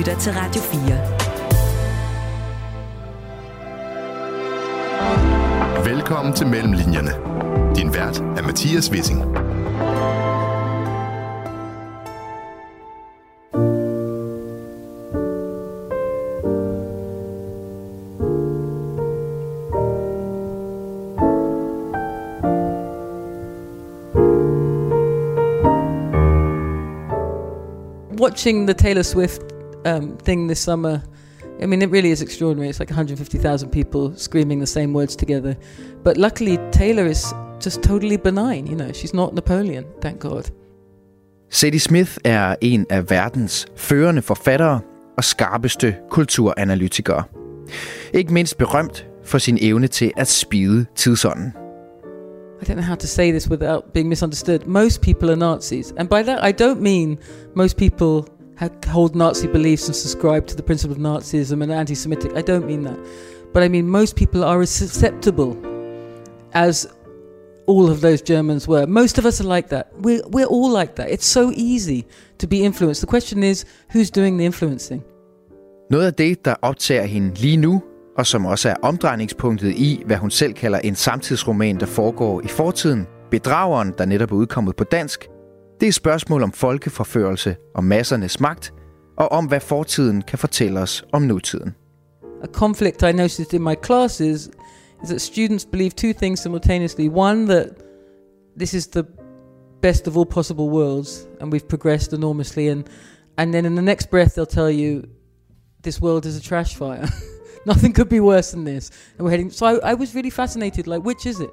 lytter til Radio 4. Velkommen til Mellemlinjerne. Din vært er Mathias Wissing. watching the Taylor Swift um, thing this summer, I mean, it really is extraordinary. It's like 150,000 people screaming the same words together. But luckily, Taylor is just totally benign. You know, she's not Napoleon, thank God. Sadie Smith er en af verdens førende forfattere og skarpeste kulturanalytikere. Ikke mindst berømt for sin evne til at spide tidsånden. I don't know how to say this without being misunderstood. Most people are Nazis. And by that, I don't mean most people hold Nazi beliefs and subscribe to the principle of Nazism and anti Semitic. I don't mean that. But I mean, most people are as susceptible as all of those Germans were. Most of us are like that. We're, we're all like that. It's so easy to be influenced. The question is, who's doing the influencing? Noget af det, der optager hende lige nu, og som også er omdrejningspunktet i, hvad hun selv kalder en samtidsroman, der foregår i fortiden, Bedrageren, der netop er udkommet på dansk, det er spørgsmål om folkeforførelse og massernes magt, og om hvad fortiden kan fortælle os om nutiden. A conflict I noticed in my classes is that students believe two things simultaneously. One, that this is the best of all possible worlds and we've progressed enormously and and then in the next breath they'll tell you this world is a trash fire. Nothing could be worse than this. And we're heading. So I, I was really fascinated. Like, which is it?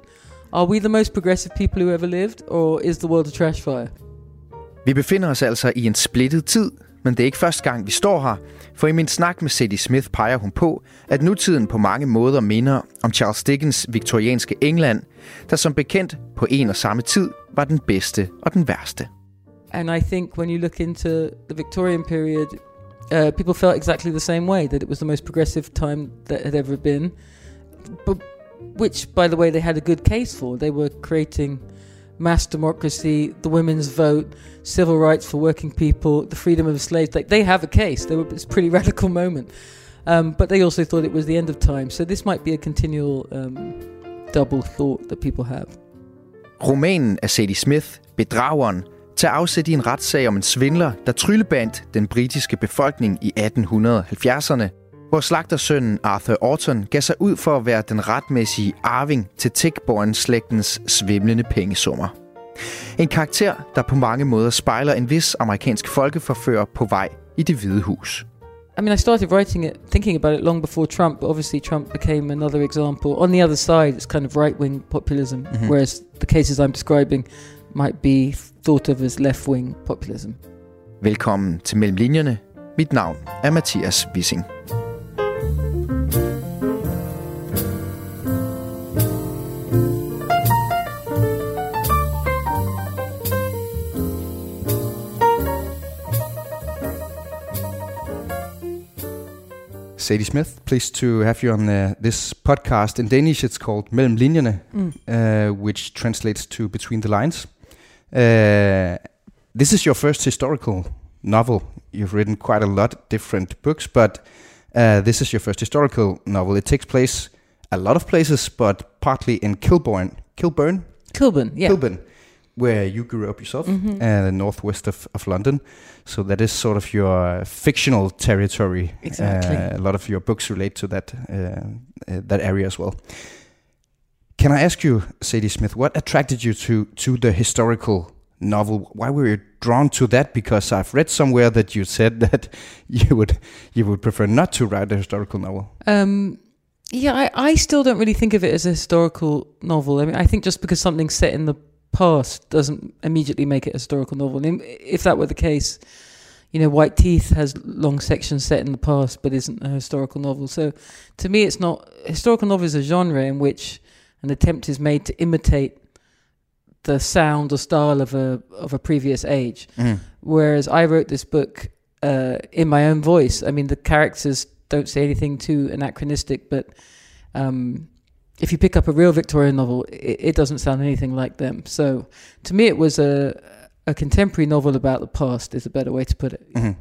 Are we the most progressive people who ever lived, or is the world a trash fire? Vi befinder os altså i en splittet tid, men det er ikke første gang, vi står her. For i min snak med Sadie Smith peger hun på, at nutiden på mange måder minder om Charles Dickens viktorianske England, der som bekendt på en og samme tid var den bedste og den værste. And I think when you look into the Victorian period, uh, people felt exactly the same way that it was the most progressive time that had ever been, but which, by the way, they had a good case for. They were creating mass democracy, the women's vote, civil rights for working people, the freedom of slaves. Like they have a case. They were it's a pretty radical moment, um, but they also thought it was the end of time. So this might be a continual um, double thought that people have. Romanen af Zadie Smith, Bedrageren, tager afsæt i en retssag om en svindler, der tryllebandt den britiske befolkning i 1870'erne, hvor slagtersønnen Arthur Orton gav sig ud for at være den retmæssige arving til Tichborne-slægtens svimlende pengesummer. En karakter, der på mange måder spejler en vis amerikansk folkeforfører på vej i det hvide hus. I mean, I started writing it, thinking about it long before Trump. Obviously, Trump became another example. On the other side, it's kind of right wing populism, mm-hmm. whereas the cases I'm describing might be thought of as left-wing populism. Velkommen til Mellem Linjerne. Mit navn er Mathias Wissing. Zadie Smith, pleased to have you on uh, this podcast. In Danish, it's called Mellem Linjerne, mm. uh, which translates to Between the Lines. Uh, this is your first historical novel. You've written quite a lot of different books, but uh, this is your first historical novel. It takes place a lot of places, but partly in Kilburn. Kilburn? Kilburn, yeah. Kilburn, where you grew up yourself, mm-hmm. uh, the northwest of, of London. So that is sort of your fictional territory. Exactly. Uh, a lot of your books relate to that uh, uh, that area as well. Can I ask you, Zadie Smith, what attracted you to to the historical novel? Why were you drawn to that? Because I've read somewhere that you said that you would you would prefer not to write a historical novel. Um, yeah, I, I still don't really think of it as a historical novel. I mean, I think just because something's set in the past doesn't immediately make it a historical novel. And if that were the case, you know, White Teeth has long sections set in the past, but isn't a historical novel. So, to me, it's not historical novel is a genre in which an attempt is made to imitate the sound or style of a of a previous age. Mm. Whereas I wrote this book uh, in my own voice. I mean, the characters don't say anything too anachronistic, but um, if you pick up a real Victorian novel, it, it, doesn't sound anything like them. So, to me, it was a a contemporary novel about the past. Is a better way to put it. Mm-hmm.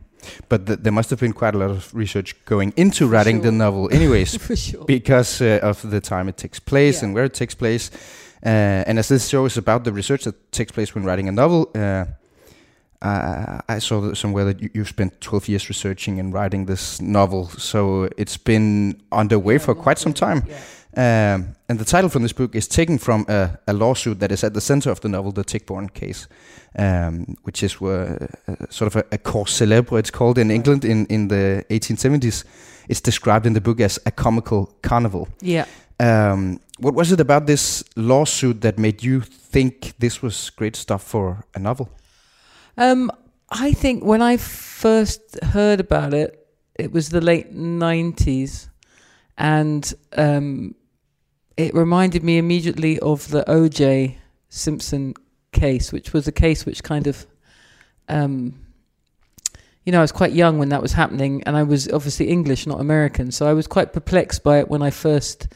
But th- there must have been quite a lot of research going into writing the novel, anyways, For sure. because uh, of the time it takes place Yeah. and where it takes place. Uh, and as this show is about the research that takes place when writing a novel, uh, uh, I saw that somewhere that you, you've spent 12 years researching and writing this novel. So it's been underway for quite some time. Yeah. Um, and the title from this book is taken from a, a lawsuit that is at the center of the novel, the Tichborne case, um, which is uh, uh, sort of a, a cause célèbre, it's called in England in, in the 1870s. It's described in the book as a comical carnival. Yeah. Um, what was it about this lawsuit that made you think this was great stuff for a novel? Um, I think when I first heard about it, it was the late nineties, and um, it reminded me immediately of the O.J. Simpson case, which was a case which kind of, um, you know, I was quite young when that was happening, and I was obviously English, not American, so I was quite perplexed by it when I first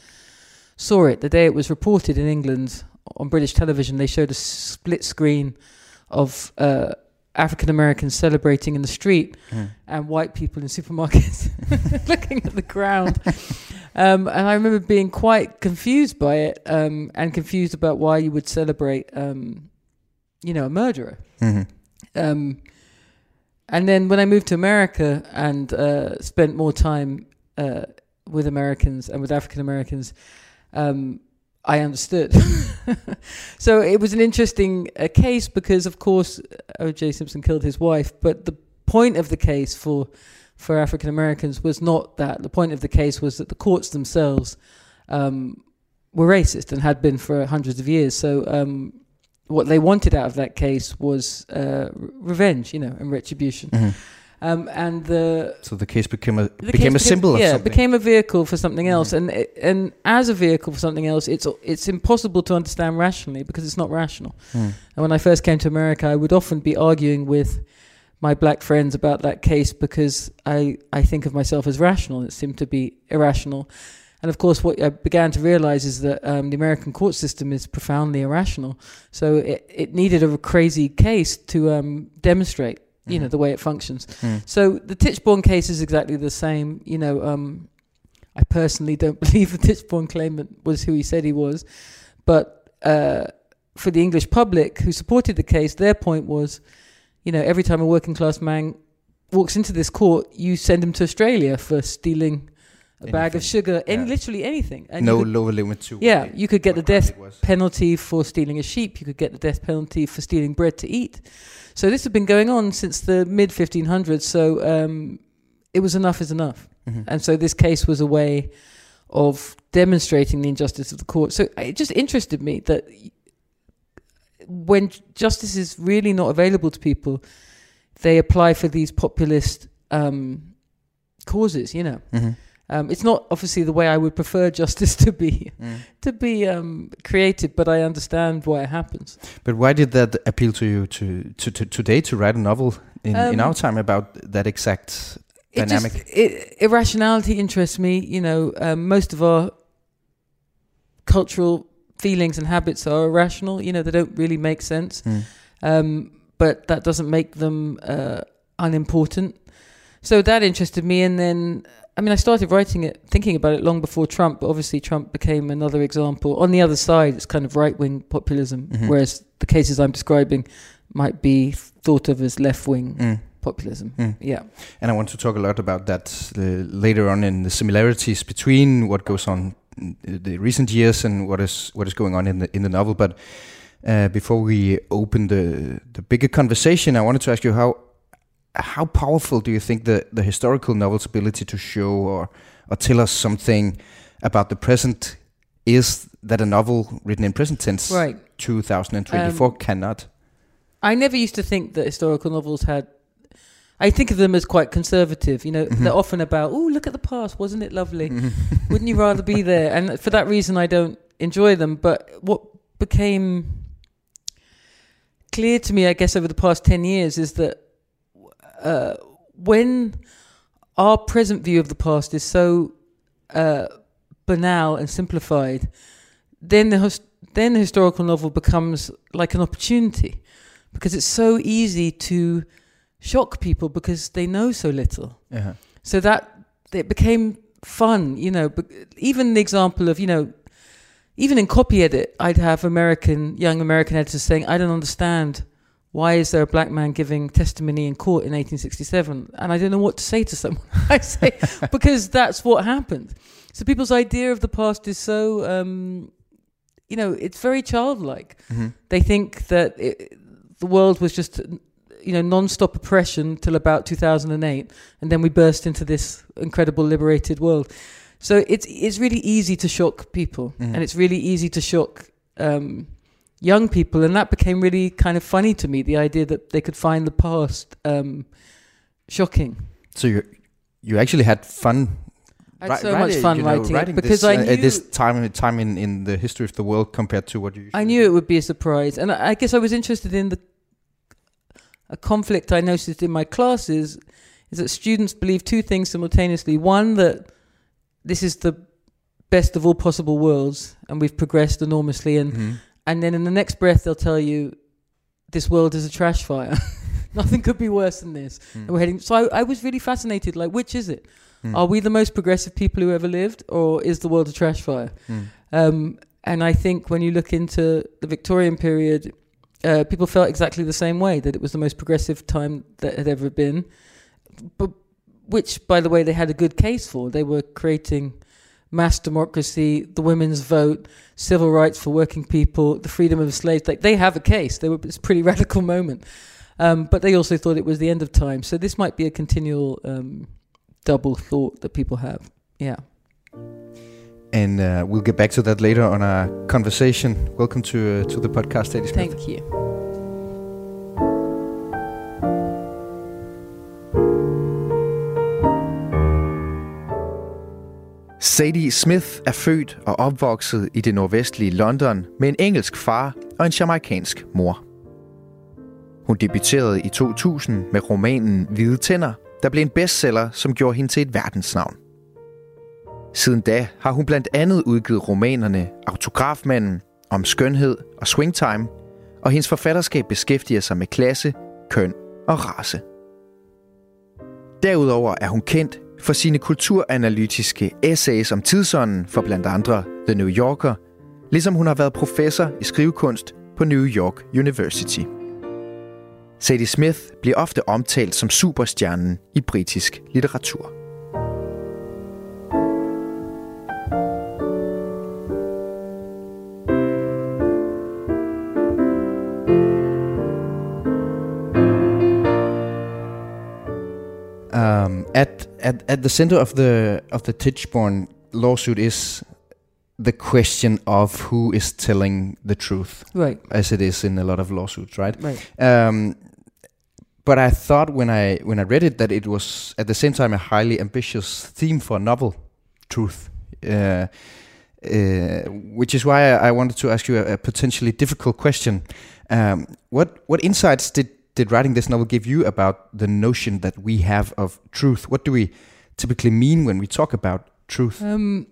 saw it. The day it was reported in England on British television, they showed a split screen of uh, African Americans celebrating in the street and white people in supermarkets looking at the ground. Um, and I remember being quite confused by it um, and confused about why you would celebrate, um, you know, a murderer. Mhm. Um, and then when I moved to America and uh, spent more time uh, with Americans and with African Americans, um, I understood. so it was an interesting uh, case because, of course, O.J. Simpson killed his wife, but the point of the case for for African Americans was not that. The point of the case was that the courts themselves um, were racist and had been for hundreds of years. So um, what they wanted out of that case was uh, revenge, you know, and retribution. Mhm. Um, and the So the case became a became case a symbol of yeah, became a vehicle for something else, and it- and as a vehicle for something else, it's it's impossible to understand rationally because it's not rational. Mm. And when I first came to America, I would often be arguing with my black friends about that case because I I think of myself as rational. It seemed to be irrational. And of course, what I began to realize is that um, the American court system is profoundly irrational. So it, it needed a crazy case to um, demonstrate, you know, the way it functions. Mm. So the Tichborne case is exactly the same. You know, um, I personally don't believe the Tichborne claimant was who he said he was, but uh, for the English public who supported the case, their point was, you know, every time a working class man walks into this court, you send him to Australia for stealing a bag of Anything. sugar, any, Yeah. literally anything. And no could- lower limit to. Yeah, you could get the death crime it was. penalty for stealing a sheep. You could get the death penalty for stealing bread to eat. So this had been going on since the mid 1500s. So um, it was enough is enough. Mhm. And so this case was a way of demonstrating the injustice of the court. So it just interested me that when justice is really not available to people, they apply for these populist um, causes. You know, Mhm. um, it's not obviously the way I would prefer justice to be Mm. to be um, created, but I understand why it happens. But why did that appeal to you to, to, to today to write a novel in, in Um, our time about that exact It dynamic? just, it, irrationality interests me. You know, um, most of our cultural feelings and habits are irrational. You know, they don't really make sense. Mm. um, but that doesn't make them uh, unimportant. So that interested me, and then I mean, I started writing it, thinking about it long before Trump. But obviously, Trump became another example. On the other side, it's kind of right wing populism, Mhm. whereas the cases I'm describing might be thought of as left wing Mm. populism. Mm. Yeah, And I want to talk a lot about that uh, later on in the similarities between what goes on the recent years and what is what is going on in the in the novel. But uh, before we open the the bigger conversation, I wanted to ask you how how powerful do you think the the historical novel's ability to show or or tell us something about the present is that a novel written in present tense, right. 2024, Um, cannot? I never used to think that historical novels had. I think of them as quite conservative. You know, Mhm. they're often about, oh, look at the past, wasn't it lovely? Wouldn't you rather be there? And for that reason, I don't enjoy them. But what became clear to me, I guess, over the past 10 years is that uh, when our present view of the past is so uh, banal and simplified, then the, his- then the historical novel becomes like an opportunity because it's so easy to shock people because they know so little. Uh-huh. So that it became fun, you know. But even the example of you know, even in copy edit, I'd have American young American editors saying, "I don't understand." Why is there a black man giving testimony in court in 1867? And I don't know what to say to someone. I say, because that's what happened. So people's idea of the past is so, um, you know, it's very childlike. Mm-hmm. They think that it, the world was just, you know, non-stop oppression till about 2008, and then we burst into this incredible liberated world. So it's it's really easy to shock people, Mhm. and it's really easy to shock um, young people, and that became really kind of funny to me. The idea that they could find the past um, shocking. So you you actually had fun. I had so much writing- fun you know, writing, it because this, I uh, knew at this time time in, in the history of the world compared to what you. I knew do. it would be a surprise, and I I guess I was interested in the a conflict I noticed in my classes is that students believe two things simultaneously. One that this is the best of all possible worlds, and we've progressed enormously, and Mhm. and then in the next breath they'll tell you this world is a trash fire. Nothing could be worse than this. Mm. And we're heading. So I, I was really fascinated. Like, which is it? Mm. Are we the most progressive people who ever lived, or is the world a trash fire? Mm. Um, and I think when you look into the Victorian period, uh, people felt exactly the same way that it was the most progressive time that had ever been. But which, by the way, they had a good case for. They were creating mass democracy, the women's vote, civil rights for working people, the freedom of slaves. Like they have a case. They were it's a pretty radical moment. Um, but they also thought it was the end of time. So this might be a continual um, double thought that people have. Yeah. And uh, we'll get back to that later on our conversation. Welcome to uh, to the podcast, Eddie Smith. Thank you. Sadie Smith er født og opvokset i det nordvestlige London med en engelsk far og en jamaikansk mor. Hun debuterede i 2000 med romanen Hvide Tænder, der blev en bestseller, som gjorde hende til et verdensnavn. Siden da har hun blandt andet udgivet romanerne Autografmanden, Om skønhed og Swingtime, og hendes forfatterskab beskæftiger sig med klasse, køn og race. Derudover er hun kendt for sine kulturanalytiske essays om tidsånden for blandt andre The New Yorker, ligesom hun har været professor i skrivekunst på New York University. Sadie Smith bliver ofte omtalt som superstjernen i britisk litteratur. Um, at at at the center of the of the Tichborne lawsuit is the question of who is telling the truth, Right. as it is in a lot of lawsuits, right? Right. Um, but I thought when I when I read it that it was at the same time a highly ambitious theme for a novel, truth. Uh, uh, which is why I, I wanted to ask you a, a potentially difficult question. Um, what what insights did did writing this novel give you about the notion that we have of truth? What do we typically mean when we talk about truth? Um,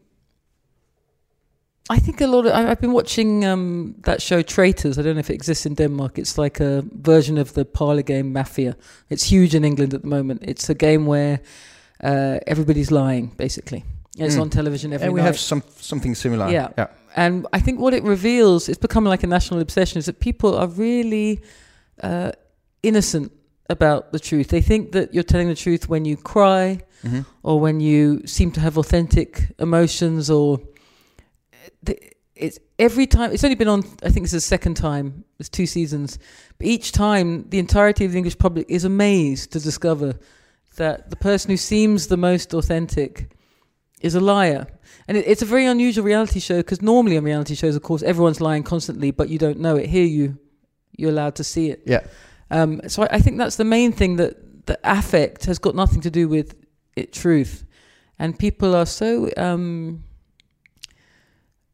I think a lot of I've been watching um, that show Traitors. I don't know if it exists in Denmark. It's like a version of the parlor game Mafia. It's huge in England at the moment. It's a game where uh, everybody's lying, basically. It's Mm. on television every and we night. have some something similar. Yeah. yeah. And I think what it reveals, it's become like a national obsession, is that people are really uh, innocent about the truth. They think that you're telling the truth when you cry Mhm. or when you seem to have authentic emotions or it's every time it's only been on i think this is the second time there's two seasons but each time the entirety of the english public is amazed to discover that the person who seems the most authentic is a liar and it, it's a very unusual reality show because normally on reality shows of course everyone's lying constantly but you don't know it here you you're allowed to see it Yeah. Um, so I, I think that's the main thing that the affect has got nothing to do with it truth, and people are so um,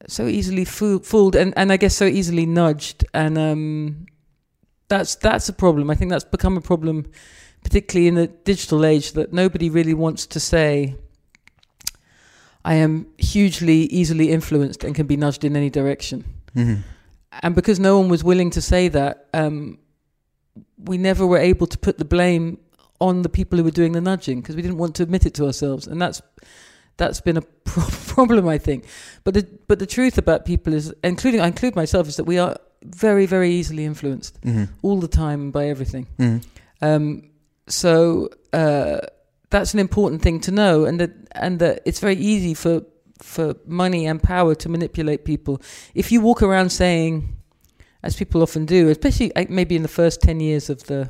so easily fool, fooled, and, and I guess so easily nudged, and um, that's that's a problem. I think that's become a problem, particularly in the digital age, that nobody really wants to say. I am hugely easily influenced and can be nudged in any direction Mhm. and because no one was willing to say that, um, we never were able to put the blame on the people who were doing the nudging because we didn't want to admit it to ourselves, and that's that's been a pro- problem, I think. But the but the truth about people is, including I include myself, is that we are very very easily influenced Mhm. all the time by everything. Mhm. Um, so uh, that's an important thing to know, and that and that it's very easy for for money and power to manipulate people. If you walk around saying, as people often do, especially maybe in the first ten years of the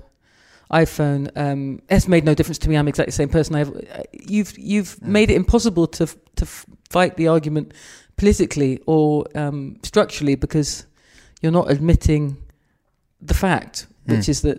iPhone, um, it's made no difference to me. I'm exactly the same person. I've, uh, you've you've Mm. made it impossible to to fight the argument politically or um, structurally because you're not admitting the fact, which Mm. is that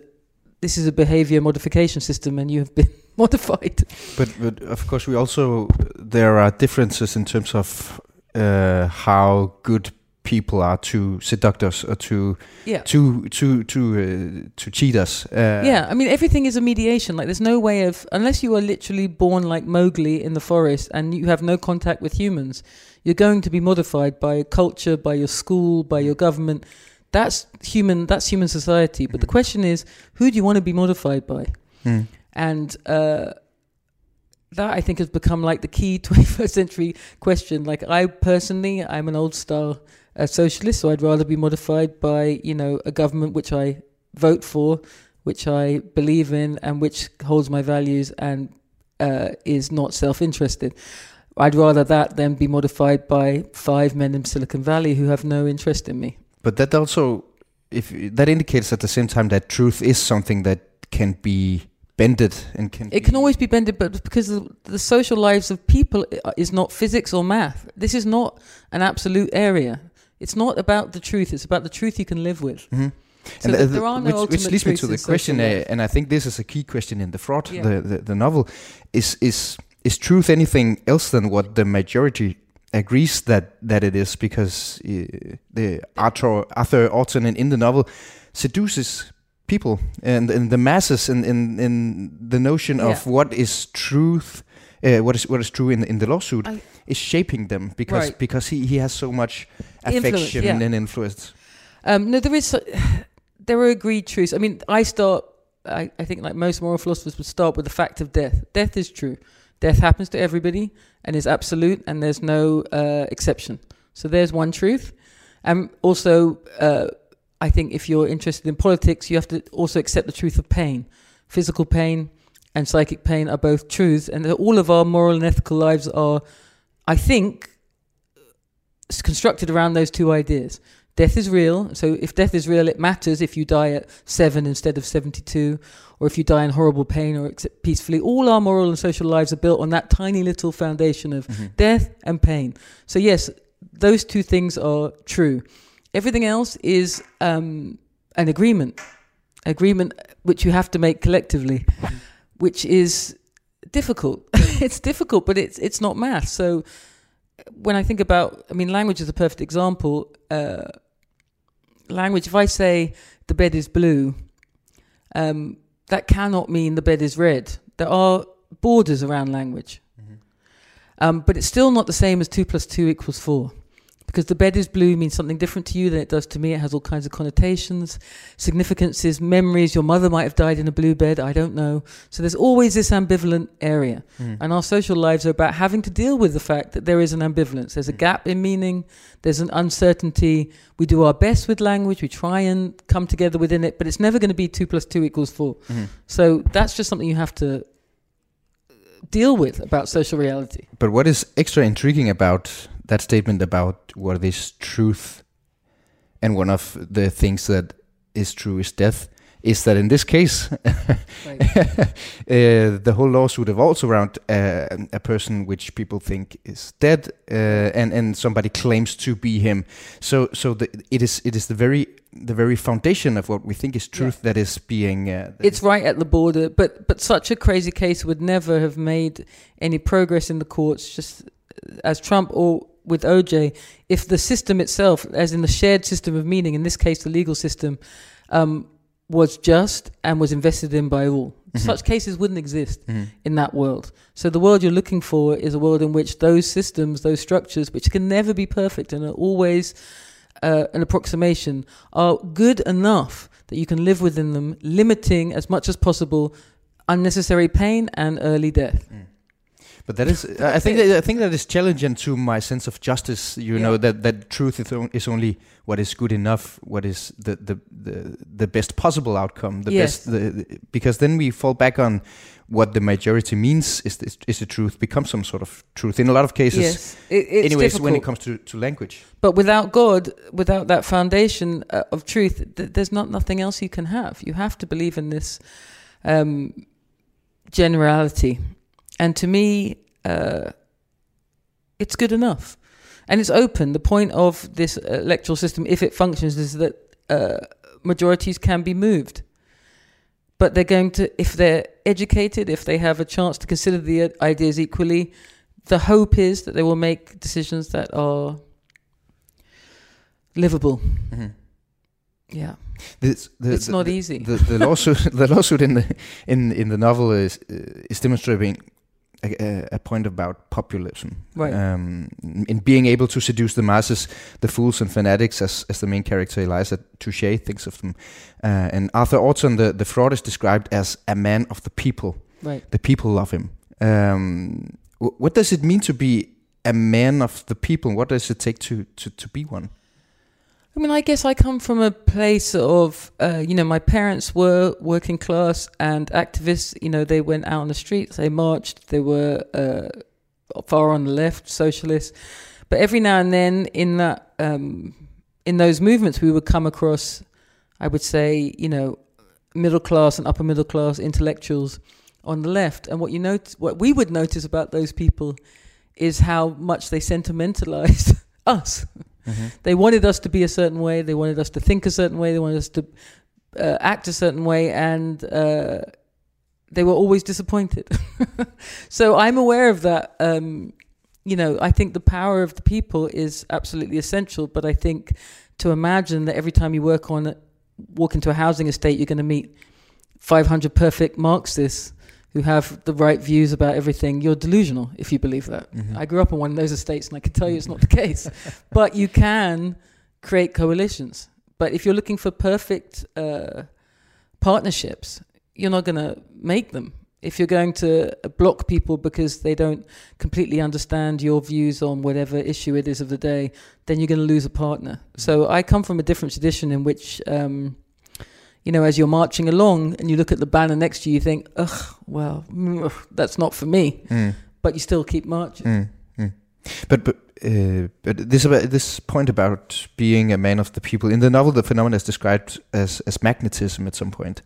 this is a behavior modification system and you have been modified. But but of course we also there are differences in terms of uh, how good people are to seduct us or to Yeah. to to to uh, to cheat us. Uh, yeah, I mean everything is a mediation. Like there's no way of unless you are literally born like Mowgli in the forest and you have no contact with humans, you're going to be modified by culture, by your school, by your government. That's human. That's human society. But the question is, who do you want to be modified by? Mm. and uh, that I think has become like the key 21st century question. Like I personally, I'm an old style uh, socialist, so I'd rather be modified by you know a government which I vote for, which I believe in, and which holds my values and uh, is not self-interested. I'd rather that than be modified by five men in Silicon Valley who have no interest in me. But that also, if that indicates at the same time that truth is something that can be bended and can. It can always be bended, but because the, the social lives of people is not physics or math. This is not an absolute area. It's not about the truth. It's about the truth you can live with. Mhm. So And there are no which, ultimate which leads me to the question, uh, and I think this is a key question in the fraud, Yeah. the, the the novel, is is is truth anything else than what the majority agrees that that it is? Because uh, the Arthur Arthur Orton in, in the novel seduces people and, and the masses in, in in the notion of what is truth. Uh, what is what is true in in the lawsuit I- is shaping them because Right. because he, he has so much Influence, affection yeah. and influence. Um, no, there is. so- There are agreed truths. I mean, I start. I, I think, like most moral philosophers, would start with the fact of death. Death is true. Death happens to everybody and is absolute, and there's no uh, exception. So there's one truth. And also, uh, I think if you're interested in politics, you have to also accept the truth of pain. Physical pain and psychic pain are both truths, and all of our moral and ethical lives are, I think, s- constructed around those two ideas. Death is real, so if death is real, it matters if you die at seven instead of 72, or if you die in horrible pain or peacefully. All our moral and social lives are built on that tiny little foundation of mm-hmm. death and pain. So, yes, those two things are true. Everything else is um, an agreement, agreement uh, which you have to make collectively, mm-hmm. which is difficult. it's difficult, but it's it's not math. So when I think about, I mean, language is a perfect example. Uh, language, if I say the bed is blue, um, that cannot mean the bed is red. There are borders around language. Um, but it's still not the same as 2 plus 2 equals 4. Because the bed is blue means something different to you than it does to me. It has all kinds of connotations, significances, memories. Your mother might have died in a blue bed. I don't know. So there's always this ambivalent area. Hmm. And our social lives are about having to deal with the fact that there is an ambivalence. There's a hmm. gap in meaning, there's an uncertainty. We do our best with language, we try and come together within it, but it's never going to be 2 plus 2 equals 4. Hmm. So that's just something you have to uh, deal with about social reality. But what is extra intriguing about that statement about what is truth, and one of the things that is true is death, is that in this case, uh, the whole lawsuit revolves around uh, a person which people think is dead, uh, and and somebody claims to be him. So so the, it is it is the very the very foundation of what we think is truth that is being. Uh, that It's right at the border, but but such a crazy case would never have made any progress in the courts, just as Trump or with OJ, if the system itself, as in the shared system of meaning, in this case the legal system, um, was just and was invested in by all. Such cases wouldn't exist in that world. So the world you're looking for is a world in which those systems, those structures, which can never be perfect and are always uh, an approximation, are good enough that you can live within them, limiting as much as possible unnecessary pain and early death. But that is, I think, that, I think that is challenging to my sense of justice. You know that that truth is, on, is only what is good enough, what is the the the, the best possible outcome, the Yes. best. The, the- because then we fall back on what the majority means is is, is the truth becomes some sort of truth in a lot of cases. Yes, it, Anyways, difficult. when it comes to, to language, But without God, without that foundation uh, of truth, th- there's not nothing else you can have. You have to believe in this um, generality, and to me, uh, it's good enough, and it's open. The point of this electoral system, if it functions, is that uh, majorities can be moved. But they're going to, if they're educated, if they have a chance to consider the uh, ideas equally, the hope is that they will make decisions that are livable. Yeah, this, the, it's the- not the- easy. The, the lawsuit, the lawsuit in the in in the novel is uh, is demonstrating a, a- point about populism, Right. Um, in being able to seduce the masses, the fools and fanatics, as as the main character Eliza Touchet thinks of them. Uh, and Arthur Orton, the the fraud, is described as a man of the people. right. The people love him. Um, wh- what does it mean to be a man of the people? What does it take to to, to be one? I mean, I guess I come from a place of, uh, you know, my parents were working class and activists. You know, they went out on the streets, they marched, they were uh, far on the left, socialists. But every now and then, in that, um, in those movements, we would come across, I would say, you know, middle class and upper middle class intellectuals on the left. And what you notice, what we would notice about those people, is how much they sentimentalized us. They wanted us to be a certain way. They wanted us to think a certain way. They wanted us to uh, act a certain way, and uh, they were always disappointed. so I'm aware of that. Um, you know, I think the power of the people is absolutely essential. But I think to imagine that every time you work on walk into a housing estate, you're going to meet 500 perfect Marxists who have the right views about everything, you're delusional if you believe that. I grew up on one of those estates and I can tell you it's not the case. but you can create coalitions. But if you're looking for perfect uh, partnerships, you're not going to make them. If you're going to block people because they don't completely understand your views on whatever issue it is of the day, then you're going to lose a partner. So I come from a different tradition in which, um, you know, as you're marching along and you look at the banner next to you, you think, ugh, well, mm, ugh, that's not for me. But you still keep marching. Mm, mm. But but uh, but this about this point about being a man of the people in the novel, the phenomenon is described as as magnetism at some point.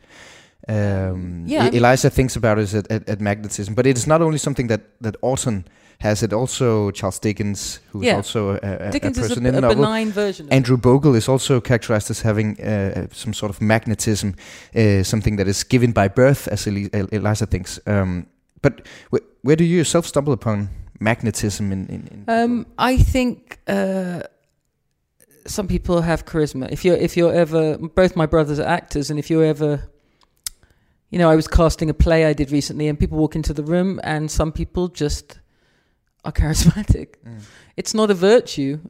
Um, Yeah. E- Eliza thinks about it as, at, at magnetism, but it is not only something that that Orton has. It also Charles Dickens, who is Yeah. also a, a, Dickens a is person a, in the a novel. benign version of. Andrew Bogle is also characterized as having uh, some sort of magnetism, uh, something that is given by birth, as Eli- Eliza thinks. Um, but wh- where do you yourself stumble upon magnetism in? in, in Um, I think uh, some people have charisma. If you're if you're ever both my brothers are actors, and if you're ever, you know, I was casting a play I did recently, and people walk into the room, and some people just are charismatic. It's not a virtue,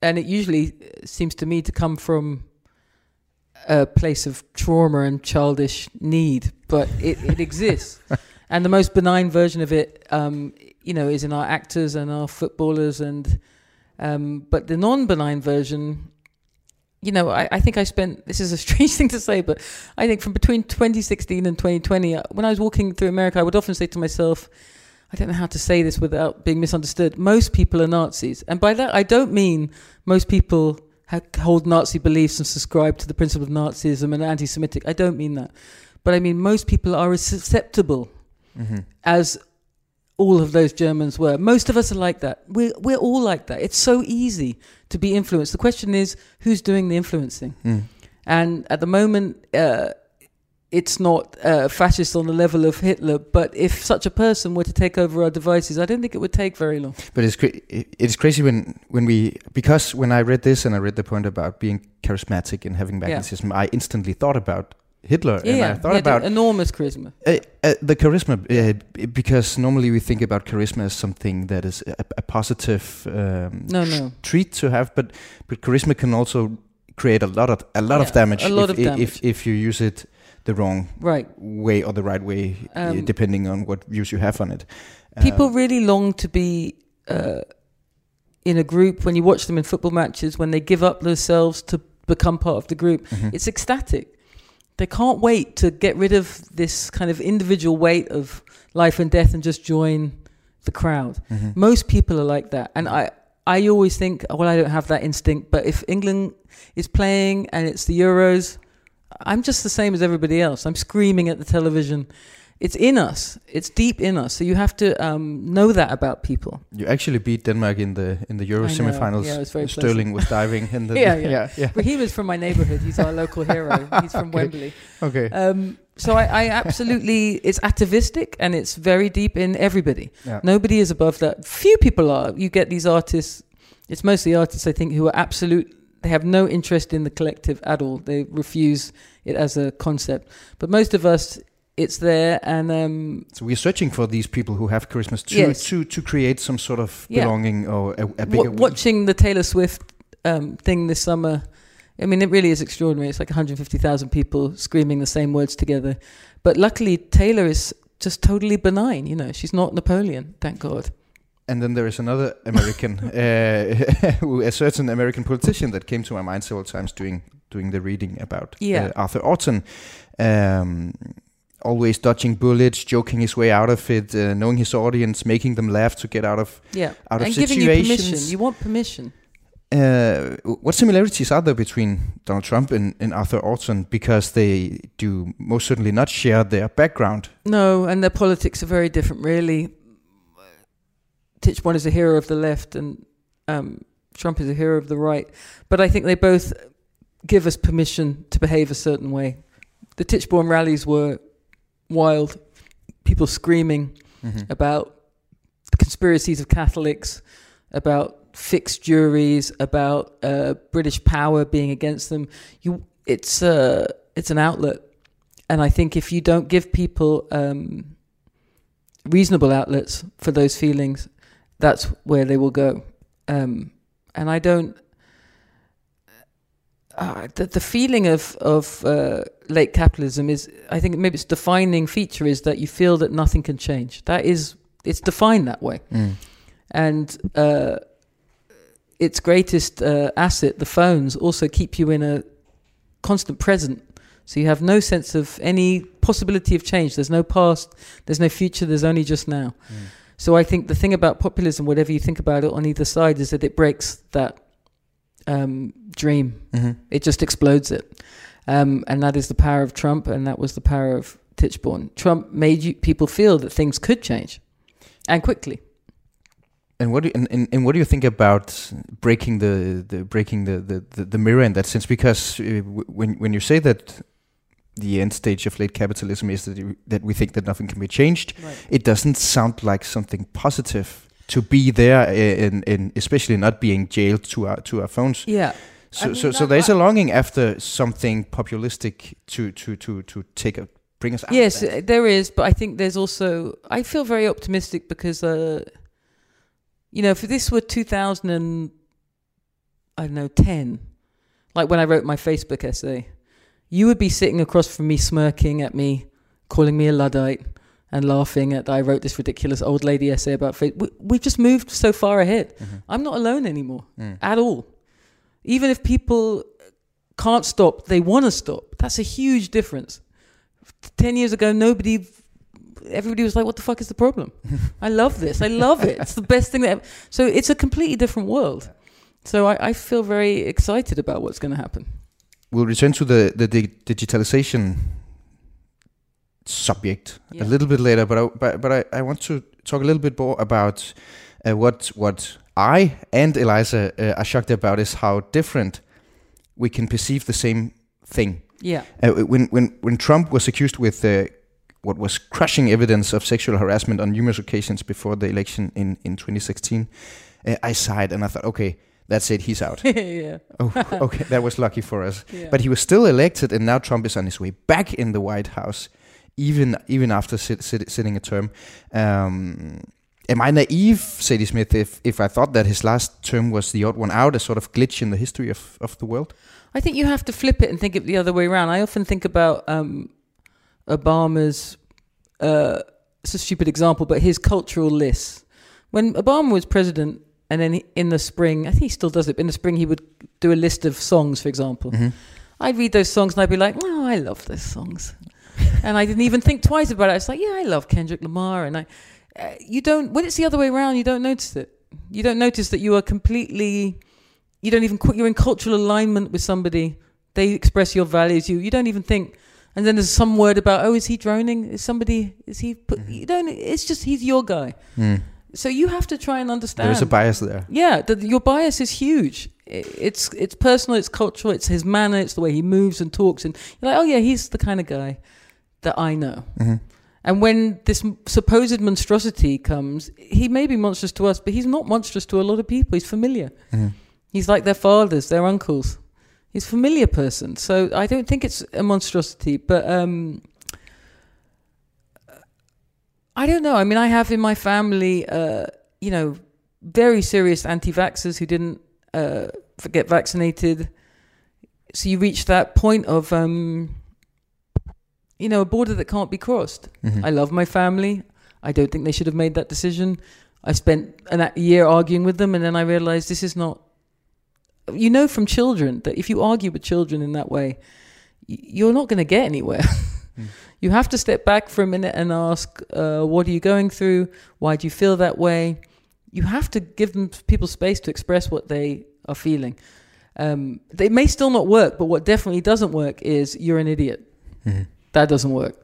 and it usually uh, seems to me to come from a place of trauma and childish need, but it, it exists. and the most benign version of it, um, you know, is in our actors and our footballers, and um, but the non-benign version, you know, I, I think I spent. This is a strange thing to say, but I think from between 2016 and 2020, uh, when I was walking through America, I would often say to myself, I don't know how to say this without being misunderstood. Most people are Nazis, and by that I don't mean most people hold Nazi beliefs and subscribe to the principle of Nazism and anti-Semitic. I don't mean that, but I mean most people are as susceptible as all of those Germans were. Most of us are like that. We're we're all like that. It's so easy to be influenced. The question is, who's doing the influencing? And at the moment, uh, it's not uh, fascist on the level of Hitler. But if such a person were to take over our devices, I don't think it would take very long. But it's cra- it's crazy when when we because when I read this and I read the point about being charismatic and having Yeah. magnetism, I instantly thought about Hitler Yeah, and yeah. I thought had about enormous charisma. Uh, uh, the charisma, uh, because normally we think about charisma as something that is a, a positive um, No, no. treat to have, but but charisma can also create a lot of a lot of damage, if, damage. if if you use it the wrong Right. way or the right way, uh, Um, depending on what views you have on it. People Um, really long to be uh, in a group when you watch them in football matches, when they give up themselves to become part of the group. mhm. It's ecstatic. They can't wait to get rid of this kind of individual weight of life and death and just join the crowd. Mhm. Most people are like that. And I, I always think, well, I don't have that instinct, but if England is playing and it's the Euros, I'm just the same as everybody else. I'm screaming at the television. It's in us. It's deep in us. So you have to um, know that about people. You actually beat Denmark in the in the Euro I know. semifinals. Yeah, it was very Sterling was diving in the Yeah, yeah. yeah, yeah. But he was from my neighborhood. He's our local hero. He's from Okay. Wembley. Okay. Um, so I, I absolutely, it's atavistic and it's very deep in everybody. Yeah. Nobody is above that. Few people are. You get these artists. It's mostly artists, I think, who are absolute. They have no interest in the collective at all. They refuse it as a concept. But most of us, it's there, and um, So we're searching for these people who have Christmas to Yes. to to create some sort of Yeah. belonging or a, a bigger. watching the Taylor Swift um, thing this summer. I mean, it really is extraordinary. It's like 150,000 people screaming the same words together. But luckily, Taylor is just totally benign. You know, she's not Napoleon, thank God. And then there is another American, uh, a certain American politician that came to my mind several times doing doing the reading about Yeah. uh, Arthur Orton. Um, always dodging bullets, joking his way out of it, uh, knowing his audience, making them laugh to get out of Yeah, out of and giving you permission. You want permission. Uh, what similarities are there between Donald Trump and, and Arthur Orton? Because they do most certainly not share their background. No, and their politics are very different, really. Tichborne is a hero of the left, and um, Trump is a hero of the right. But I think they both give us permission to behave a certain way. The Tichborne rallies were wild, people screaming about the conspiracies of Catholics, about fixed juries, about uh, British power being against them. You, it's uh, it's an outlet, and I think if you don't give people um, reasonable outlets for those feelings, that's where they will go. Um, and I don't. Uh, the, the feeling of of uh, late capitalism is, I think maybe its defining feature is that you feel that nothing can change. That is, it's defined that way Mm. and uh, its greatest uh, asset, the phones, also keep you in a constant present. So you have no sense of any possibility of change. There's no past, there's no future, there's only just now. So I think the thing about populism, whatever you think about it on either side, is that it breaks that um, dream. Mhm. It just explodes it. Um, and that is the power of Trump, and that was the power of Tichborne. Trump made you, people feel that things could change, and quickly. And what do you, and, and, and what do you think about breaking the, the breaking the, the, the, the mirror in that sense? Because uh, when when you say that the end stage of late capitalism is that you, that we think that nothing can be changed, it doesn't sound like something positive to be there, uh, in, in especially not being jailed to our to our phones. Yeah. So I mean, so so there's a longing after something populistic to to to to take a bring us out. of Yes, uh, there is, but I think there's also. I feel very optimistic because, uh, you know, if this were 2000 and I don't know 10, like when I wrote my Facebook essay, you would be sitting across from me, smirking at me, calling me a luddite, and laughing at that I wrote this ridiculous old lady essay about faith. We, we've just moved so far ahead. Mhm. I'm not alone anymore Mm. at all. Even if people can't stop, they want to stop. That's a huge difference. Ten years ago, nobody, everybody was like, "What the fuck is the problem?" I love this. I love it. It's the best thing that. Ever. So it's a completely different world. So I, I feel very excited about what's going to happen. We'll return to the the di- digitalization subject Yeah. a little bit later, but I, but, but I, I want to talk a little bit more about uh, what what I and Eliza uh, are shocked about is how different we can perceive the same thing. Yeah. Uh, when when when Trump was accused with uh, what was crushing evidence of sexual harassment on numerous occasions before the election in in 2016, uh, I sighed and I thought, okay, that's it, he's out. yeah. oh, okay, that was lucky for us. Yeah. But he was still elected, and now Trump is on his way back in the White House, even even after sit, sit, sitting a term. Um, am I naive, Zadie Smith, if if I thought that his last term was the odd one out, a sort of glitch in the history of, of the world? I think you have to flip it and think it the other way around. I often think about um, Obama's. Uh, it's a stupid example, but his cultural lists. When Obama was president, and then in the spring, I think he still does it. But in the spring, he would do a list of songs, for example. Mm-hmm. I'd read those songs and I'd be like, "Oh, I love those songs," and I didn't even think twice about it. I was like, "Yeah, I love Kendrick Lamar," and I, uh, you don't. When it's the other way around, you don't notice it. You don't notice that you are completely. You don't even. You're in cultural alignment with somebody. They express your values. You. You don't even think. And then there's some word about, oh, is he droning? Is somebody? Is he? Put, Mm-hmm. You don't. It's just he's your guy. Mm. So you have to try and understand. There's a bias there. Yeah, the, your bias is huge. It's it's personal, it's cultural, it's his manner, it's the way he moves and talks, and you're like, oh yeah, he's the kind of guy that I know. Mhm. And when this supposed monstrosity comes, he may be monstrous to us, but he's not monstrous to a lot of people. He's familiar. Mhm. He's like their fathers, their uncles. He's a familiar person. So I don't think it's a monstrosity, but um, I don't know. I mean, I have in my family, uh, you know, very serious anti-vaxxers who didn't uh, get vaccinated. So you reach that point of, um, you know, a border that can't be crossed. Mhm. I love my family. I don't think they should have made that decision. I spent an, a year arguing with them, and then I realized this is not. You know from children that if you argue with children in that way, you're not going to get anywhere. You have to step back for a minute and ask, uh, "What are you going through? Why do you feel that way?" You have to give them people space to express what they are feeling. Um, they may still not work, but what definitely doesn't work is you're an idiot. Mhm. That doesn't work.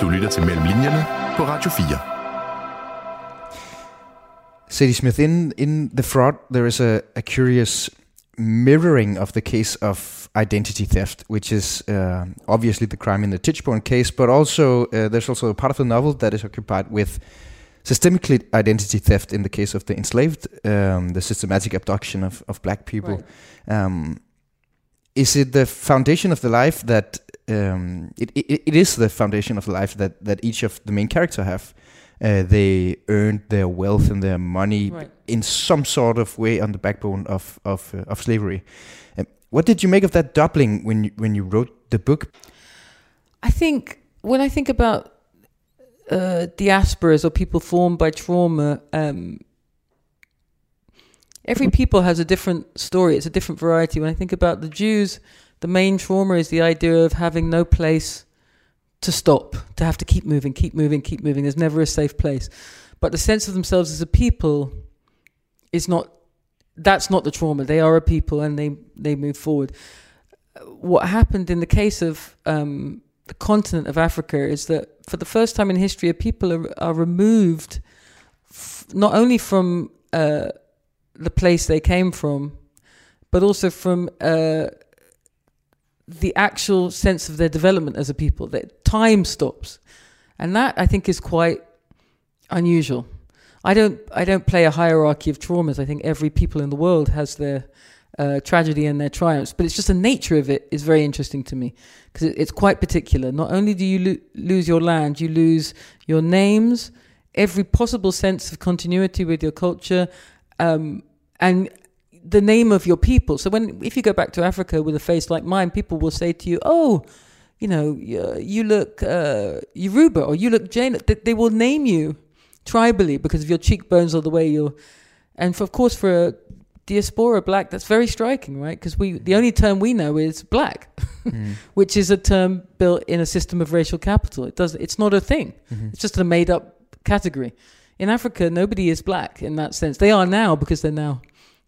Du lytter til Mellem Linjerne på Radio 4. Zadie Smith, in in the fraud, there is a, a curious mirroring of the case of identity theft, which is uh, obviously the crime in the Tichborne case, but also uh, there's also a part of the novel that is occupied with systemically identity theft in the case of the enslaved, um, the systematic abduction of, of black people. Um, is it the foundation of the life that um, it, it, it is the foundation of the life that, that each of the main character have? Uh, they earned their wealth and their money Right. in some sort of way on the backbone of of, uh, of slavery. Um, what did you make of that doubling when you, when you wrote the book? I think when I think about uh, diasporas or people formed by trauma, um, every people has a different story. It's a different variety. When I think about the Jews, the main trauma is the idea of having no place to stop, to have to keep moving, keep moving, keep moving. There's never a safe place. But the sense of themselves as a people is not. That's not the trauma. They are a people, and they they move forward. What happened in the case of um, the continent of Africa is that for the first time in history, a people are, are removed f- not only from uh, the place they came from, but also from uh, the actual sense of their development as a people. That time stops, and that I think is quite unusual. I don't I don't play a hierarchy of traumas. I think every people in the world has their uh, tragedy and their triumphs, but it's just the nature of it is very interesting to me because it, it's quite particular. Not only do you lo- lose your land, you lose your names, every possible sense of continuity with your culture, um, and the name of your people. So when if you go back to Africa with a face like mine, people will say to you, "Oh." You know, you, you look uh, Yoruba or you look Jane. They, they will name you tribally because of your cheekbones or the way you're. And for, of course, for a diaspora black, that's very striking, right? Because we the only term we know is black, mm. which is a term built in a system of racial capital. It does. It's not a thing. Mm-hmm. It's just a made up category. In Africa, nobody is black in that sense. They are now because they're now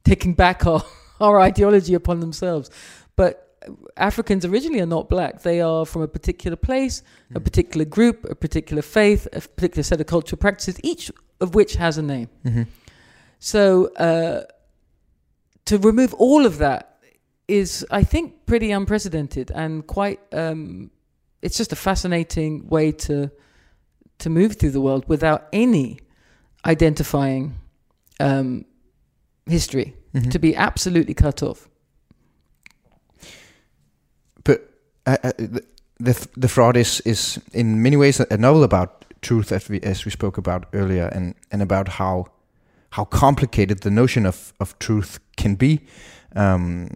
taking back our our ideology upon themselves. But Africans originally are not black. They are from a particular place, a particular group, a particular faith, a particular set of cultural practices, each of which has a name. So uh, to remove all of that is, I think, pretty unprecedented and quite. Um, it's just a fascinating way to to move through the world without any identifying um, history. To be absolutely cut off. But uh, uh, the, the the fraud is is in many ways a, novel about truth, as we as we spoke about earlier, and and about how how complicated the notion of of truth can be. Um,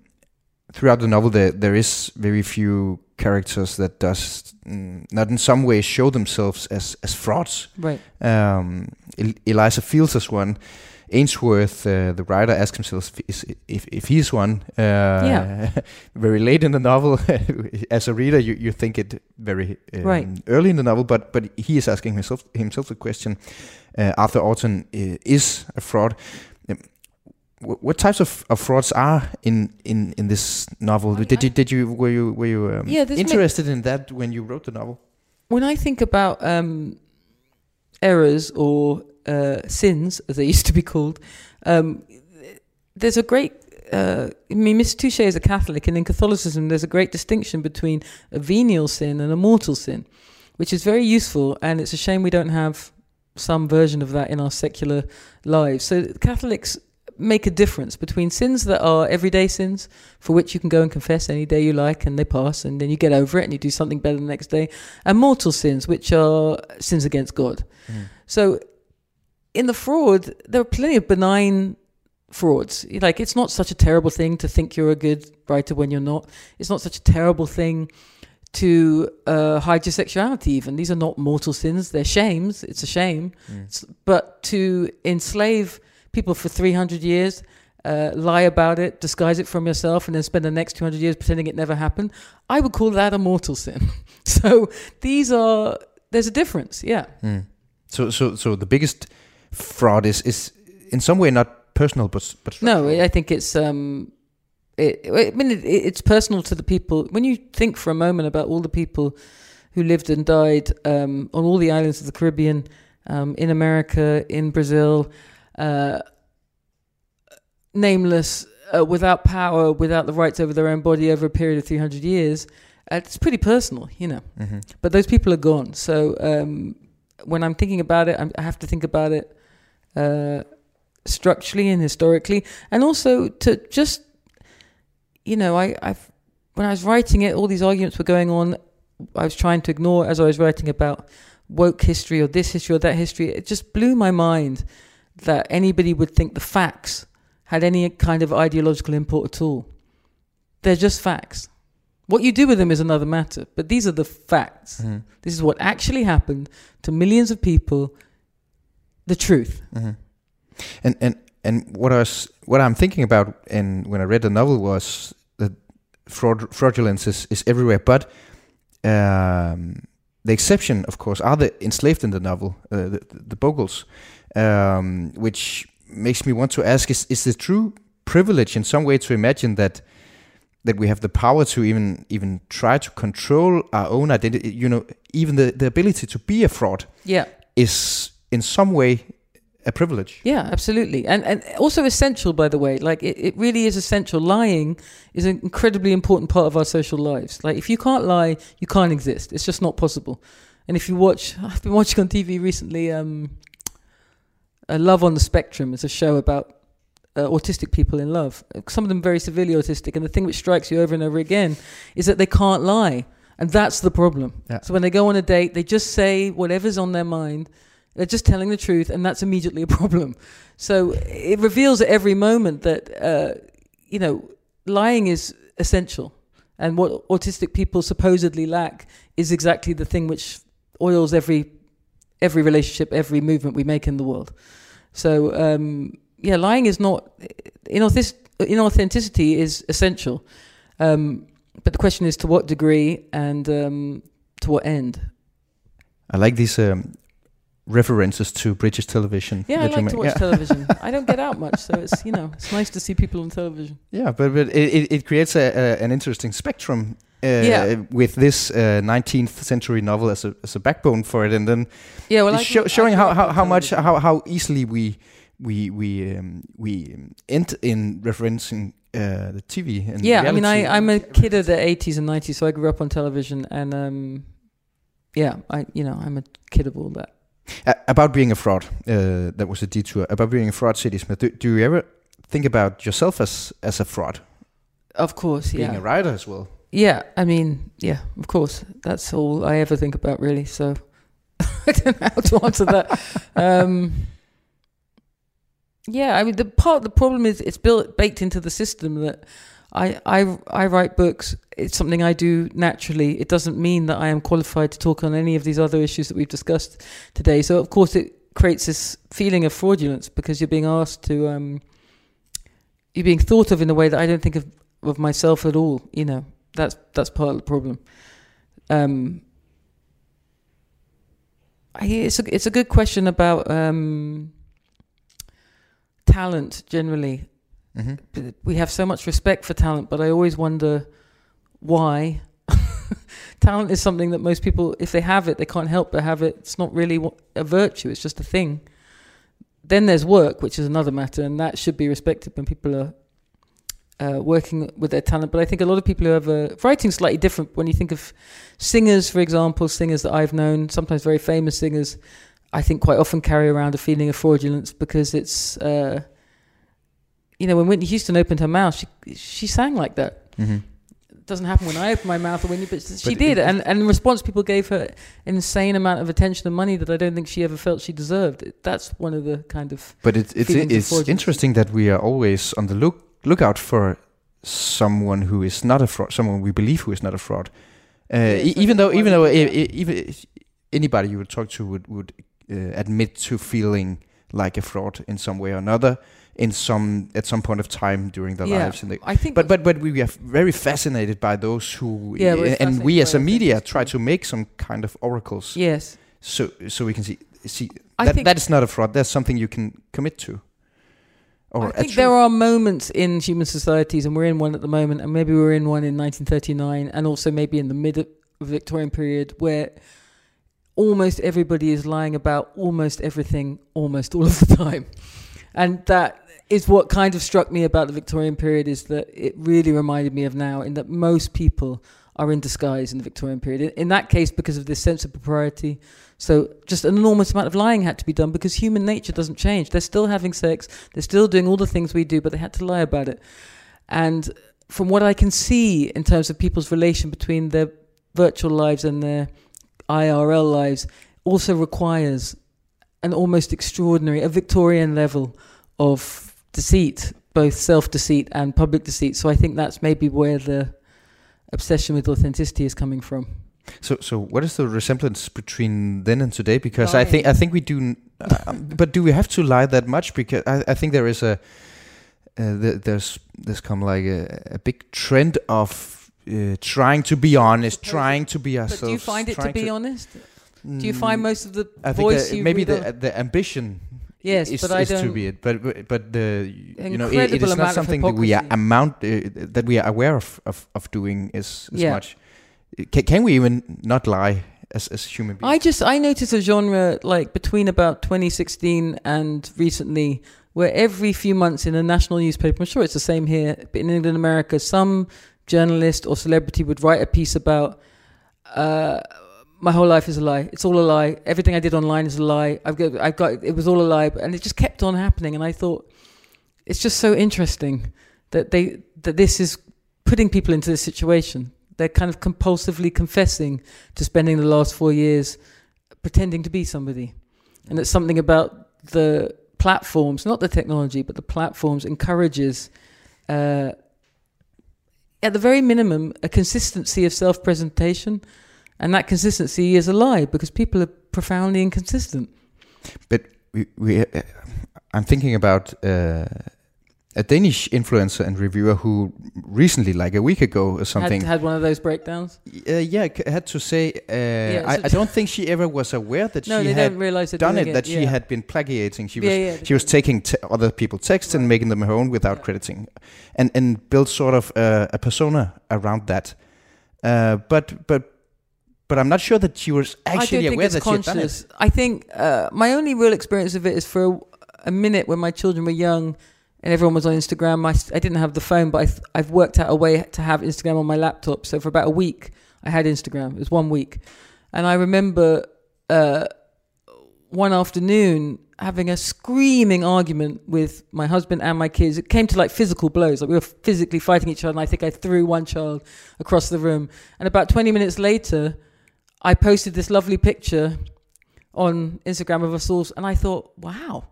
throughout the novel there there is very few characters that does mm, not in some way show themselves as as frauds. Right. Um, El- Eliza Fields as one. Ainsworth, uh, the writer, asks himself if, if, if he's one. Uh, Yeah. very late in the novel, as a reader, you, you think it very um, Right. early in the novel, but but he is asking himself himself the question. Uh, Arthur Orton uh, is a fraud. Um, what types of, of frauds are in, in, in this novel? I- did you I- did you were you were you um, Yeah, interested in that when you wrote the novel? When I think about um, errors or uh, sins, as they used to be called, um, there's a great. Uh, I mean, Miss Touchet is a Catholic, and in Catholicism, there's a great distinction between a venial sin and a mortal sin, which is very useful. And it's a shame we don't have some version of that in our secular lives. So Catholics make a difference between sins that are everyday sins, for which you can go and confess any day you like, and they pass, and then you get over it and you do something better the next day, and mortal sins, which are sins against God. So in the fraud, there are plenty of benign frauds. Like it's not such a terrible thing to think you're a good writer when you're not. It's not such a terrible thing to uh, hide your sexuality. Even these are not mortal sins; they're shames. It's a shame. S- But to enslave people for 300 years, uh, lie about it, disguise it from yourself, and then spend the next 200 years pretending it never happened, I would call that a mortal sin. so these are there's a difference. Yeah. So so so the biggest fraud is is in some way not personal, but but No. I think it's um, it, I mean, it, it's personal to the people. When you think for a moment about all the people who lived and died um, on all the islands of the Caribbean, um, in America, in Brazil, uh, nameless, uh, without power, without the rights over their own body over a period of 300 years, uh, it's pretty personal, you know. Mm-hmm. But those people are gone. So um, when I'm thinking about it, I'm, I have to think about it uh, structurally and historically, and also to just, you know, I, I've when I was writing it, all these arguments were going on. I was trying to ignore as I was writing about woke history or this history or that history. It just blew my mind that anybody would think the facts had any kind of ideological import at all. They're just facts. What you do with them is another matter, but these are the facts. Mm-hmm. This is what actually happened to millions of people. The truth. Mm-hmm. And and and what I was what I'm thinking about, and when I read the novel was that fraud fraudulence is, is everywhere, but um, the exception, of course, are the enslaved in the novel, uh, the, the Bogles, um, which makes me want to ask: Is is the true privilege in some way to imagine that? That we have the power to even even try to control our own identity, you know, even the, the ability to be a fraud Yeah. is in some way a privilege. Yeah, absolutely. And and also essential, by the way. Like it, it really is essential. Lying is an incredibly important part of our social lives. Like if you can't lie, you can't exist. It's just not possible. And if you watch, I've been watching on TV recently, um, uh, Love on the Spectrum. It's a show about uh, autistic people in love. Some of them very severely autistic. And the thing which strikes you over and over again is that they can't lie. And that's the problem. Yeah. So when they go on a date, they just say whatever's on their mind. They're just telling the truth, and that's immediately a problem. So it reveals at every moment that, uh, you know, lying is essential. And what autistic people supposedly lack is exactly the thing which oils every every relationship, every movement we make in the world. So um, yeah, lying is not inauthentic, inauthenticity is essential. Um, but the question is to what degree and um, to what end. I like these um, references to British television. Yeah, I like to watch yeah. television. I don't get out much, so it's you know it's nice to see people on television. Yeah, but, but it, it, creates a, a, an interesting spectrum. Uh, Yeah. with this uh, 19th century novel as a, as a backbone for it, and then Yeah, well, it's I show, grew- I showing how, how, how much how, how easily we we we um, we end in referencing uh, the TV. And Yeah, I mean. I I'm a kid of the '80s and '90s, so I grew up on television, and um, yeah, I you know I'm a kid of all that. Uh, about being a fraud. Uh, that was a detour. About being a fraud, Zadie Smith. Do, do you ever think about yourself as as a fraud? Of course, Being yeah, a writer as well. yeah. I mean, yeah, of course. That's all I ever think about, really. So I don't know how to answer that. um, yeah, I mean, the part the problem is it's built baked into the system that I, I, I write books. It's something I do naturally. It doesn't mean that I am qualified to talk on any of these other issues that we've discussed today. So, of course, it creates this feeling of fraudulence because you're being asked to, um, you're being thought of in a way that I don't think of, of myself at all. You know, that's that's part of the problem. Um, I, it's a it's a good question about um, talent generally. Mm-hmm. We have so much respect for talent, but I always wonder why. talent is something that most people, if they have it, they can't help but have it. It's not really a virtue; it's just a thing. Then there's work, which is another matter, and that should be respected when people are uh, working with their talent. But I think a lot of people who have a writing slightly different. When you think of singers, for example, singers that I've known, sometimes very famous singers, I think quite often carry around a feeling of fraudulence because it's, uh, you know, when Whitney Houston opened her mouth, she she sang like that. Mm-hmm. Doesn't happen when I open my mouth or when you, but she But did. it- and, and in response, people gave her an insane amount of attention and money that I don't think she ever felt she deserved. That's one of the kind of But it, it's it's fraudulence. interesting that we are always on the look lookout for someone who is not a fraud, someone we believe who is not a fraud. Uh, Yes, e- even though even though even if anybody you would talk to would would uh, admit to feeling like a fraud in some way or another in some at some point of time during their yeah. lives. In the, I think, but but but we are very fascinated by those who Yeah, we're and we as a media try to make some kind of oracles yes, so so we can see see I that that is not a fraud. That's something you can commit to. Or I think there are moments in human societies, and we're in one at the moment, and maybe we were in one in 1939, and also maybe in the mid Victorian period, where almost everybody is lying about almost everything, almost all of the time, and that is what kind of struck me about the Victorian period is that it really reminded me of now, in that most people are in disguise in the Victorian period. In, that case, because of this sense of propriety, so just an enormous amount of lying had to be done because human nature doesn't change. They're still having sex, they're still doing all the things we do, but they had to lie about it. And from what I can see in terms of people's relation between their virtual lives and their IRL lives, also requires an almost extraordinary, a Victorian level of deceit, both self deceit and public deceit. So I think that's maybe where the obsession with authenticity is coming from. So so what is the resemblance between then and today? Because I think I think we do, um, but do we have to lie that much? Because I, I think there is a uh, th- there's there's come like a, a big trend of uh, trying to be honest, trying to be But ourselves. do you find it to be honest? Do you Mm, find most of the I think voice you maybe the the ambition Yes, is, but I is to don't- be it. But but, but the you know it, it is not something that we are amount uh, that we are aware of of, of doing as, as Yeah. much. Can, can we even not lie as as human beings? I just I noticed a genre like between about 2016 and recently where every few months in a national newspaper, I'm sure it's the same here, but in England, America, some journalist or celebrity would write a piece about uh, my whole life is a lie. It's all a lie. Everything I did online is a lie. I've got, I've got, it was all a lie, and it just kept on happening. And I thought, it's just so interesting that they that this is putting people into this situation. They're kind of compulsively confessing to spending the last four years pretending to be somebody, and it's something about the platforms, not the technology, but the platforms encourages. Uh, at the very minimum, a consistency of self presentation, and that consistency is a lie because people are profoundly inconsistent. But we, we uh, I'm thinking about uh, a Danish influencer and reviewer who recently, like a week ago or something, Had, had one of those breakdowns. uh, yeah, c- had to say, uh, I, I don't think she ever was aware that No, she had don't realize they're done doing it, that she yeah. had been plagiating. She was Yeah, yeah, she was taking t- other people's texts and making them her own without Yeah. crediting, and and built sort of uh, a persona around that. Uh, but but but I'm not sure that she was actually aware that she had done it. conscious. I think uh, my only real experience of it is for a, a minute when my children were young and everyone was on Instagram. I didn't have the phone, but I th- I've worked out a way to have Instagram on my laptop. So for about a week, I had Instagram. It was one week. And I remember uh, one afternoon having a screaming argument with my husband and my kids. It came to like physical blows. Like we were physically fighting each other. And I think I threw one child across the room. And about 20 minutes later, I posted this lovely picture on Instagram of us all, and I thought, wow,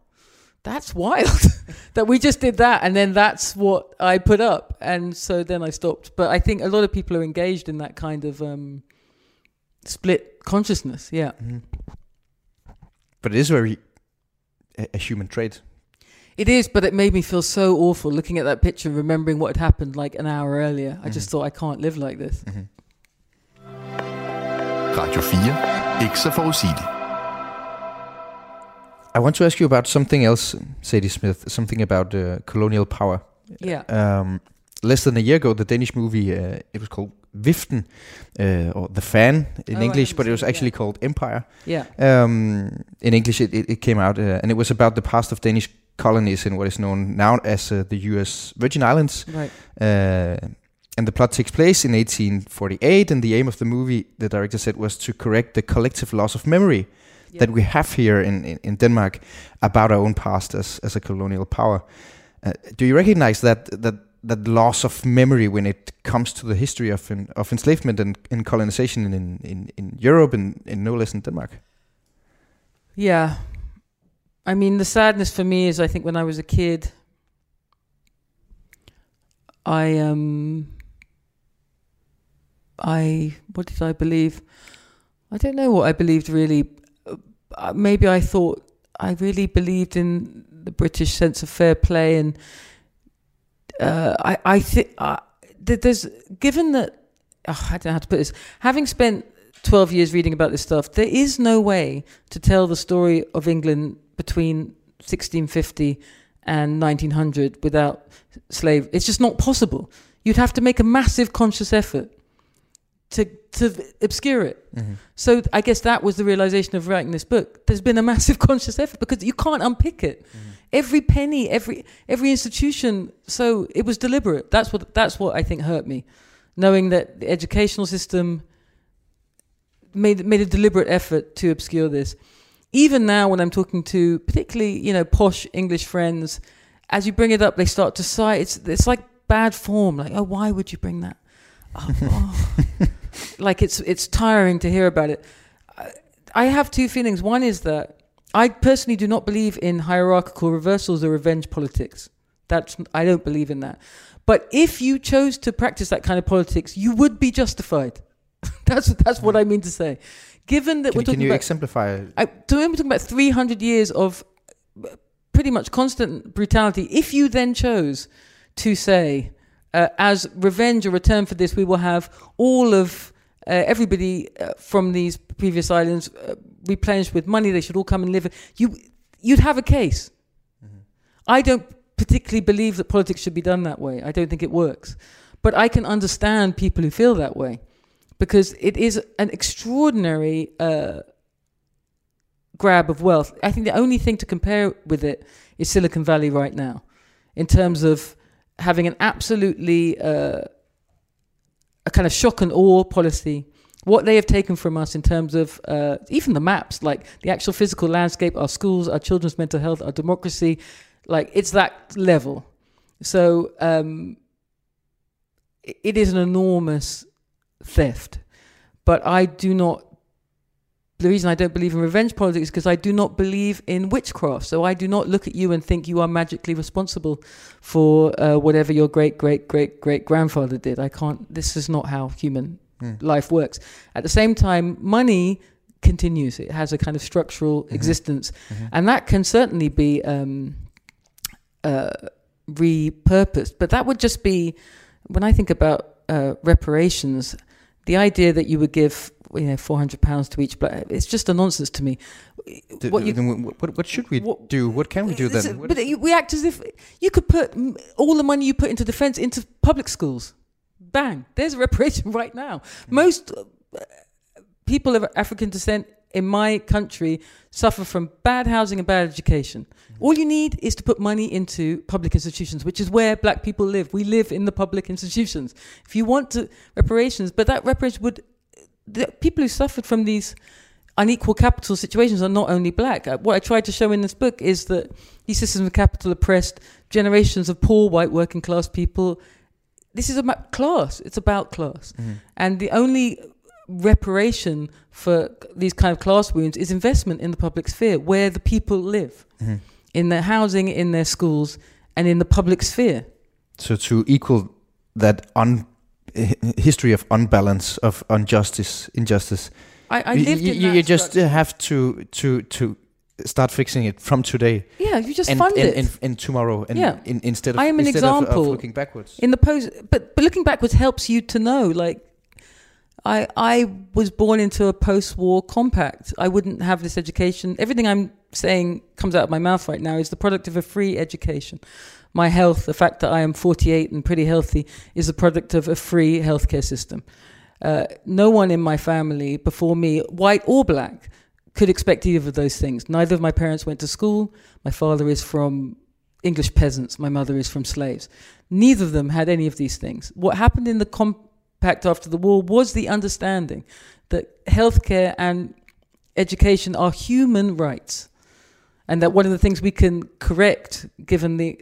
that's wild that we just did that and then that's what I put up. And so then I stopped. But I think a lot of people are engaged in that kind of um, split consciousness yeah. Mm-hmm. But it is very a, a human trait. it is but it made me feel so awful looking at that picture remembering what had happened like an hour earlier. I just mm-hmm. thought I can't live like this mm-hmm. Radio 4. Ikke så forudsigeligt. I want to ask you about something else, Zadie Smith. Something about uh, colonial power. yeah Um, less than a year ago, the Danish movie uh, it was called Viften, uh, or The Fan in Oh, English, but it was seen it, actually yeah. called Empire. yeah Um, in English, it, it, it came out, uh, and it was about the past of Danish colonies in what is known now as uh, the U.S. Virgin Islands. right Uh, and the plot takes place in 1848, and the aim of the movie, the director said, was to correct the collective loss of memory that we have here in, in, in Denmark about our own past as, as a colonial power. Uh, do you recognize that that that loss of memory when it comes to the history of en, of enslavement and, and colonization in, in, in Europe and, and no less in Denmark? Yeah. I mean, the sadness for me is I think when I was a kid, I, um, I, what did I believe? I don't know what I believed really. Uh, maybe I thought I really believed in the British sense of fair play and, uh, I, I think, uh, there's, given that, oh, I don't know how to put this, having spent 12 years reading about this stuff, there is no way to tell the story of England between 1650 and 1900 without slave. It's just not possible. You'd have to make a massive conscious effort to to obscure it. So I guess that was the realization of writing this book. There's been a massive conscious effort because you can't unpick it. Every penny, every every institution. So it was deliberate. That's what that's what I think hurt me, knowing that the educational system made made a deliberate effort to obscure this. Even now, when I'm talking to particularly you know posh English friends, as you bring it up, they start to sigh. It's it's like bad form. Like, oh, why would you bring that? Oh, oh. Like it's it's tiring to hear about it. I- have two feelings. One is that I personally do not believe in hierarchical reversals or revenge politics. That's I don't believe in that. But if you chose to practice that kind of politics, you would be justified. that's that's what I mean to say. Given that Can, we're talking can you about exemplify? I, so we're talking about 300 years of uh, pretty much constant brutality, if you then chose to say, uh, as revenge or return for this, we will have all of uh, everybody uh, from these previous islands uh, replenished with money, they should all come and live. You, you'd have a case. I don't particularly believe that politics should be done that way. I don't think it works. But I can understand people who feel that way because it is an extraordinary uh, grab of wealth. I think the only thing to compare with it is Silicon Valley right now, in terms of having an absolutely uh, a kind of shock and awe policy. What they have taken from us in terms of uh, even the maps, like the actual physical landscape, our schools, our children's mental health, our democracy, like it's that level. So um, it is an enormous theft. But I do not. The reason I don't believe in revenge politics is because I do not believe in witchcraft. So I do not look at you and think you are magically responsible for uh, whatever your great great great great grandfather did. I can't. This is not how human life works. At the same time, money continues. It has a kind of structural existence, and that can certainly be um, uh, repurposed. But that would just be when I think about uh, reparations. The idea that you would give, you know, four hundred pounds to each black, it's just a nonsense to me. What you- what, what, should we What- do? What can we do then? But we act as if you could put mm, all the money you put into defense into public schools. Bang! There's a reparation right now. Hmm. Most uh, people of African descent in my country suffer from bad housing and bad education. Hmm. All you need is to put money into public institutions, which is where black people live. We live in the public institutions. If you want to reparations, but that reparation would the people who suffered from these unequal capital situations are not only black. Uh, What I tried to show in this book is that these systems of capital oppressed generations of poor white working class people. This is about class. It's about class. And the only reparation for these kind of class wounds is investment in the public sphere where the people live. in their housing, in their schools, and in the public sphere. So to equal that un history of unbalance of injustice, injustice, I, I you, lived you, you just structure. have to to to start fixing it from today yeah, you just and, fund and, it. and, and tomorrow, and Yeah. in, instead of I am an instead of- of, example. looking backwards. in the post but but looking backwards helps you to know like i i was born into a post-war compact i wouldn't have this education everything i'm saying comes out of my mouth right now is the product of a free education my health the fact that i am 48 and pretty healthy is a product of a free healthcare system uh, no one in my family before me white or black could expect either of those things neither of my parents went to school my father is from English peasants. My mother is from slaves. Neither of them had any of these things. What happened in the compact after the war was the understanding that healthcare and education are human rights, and that one of the things we can correct, given the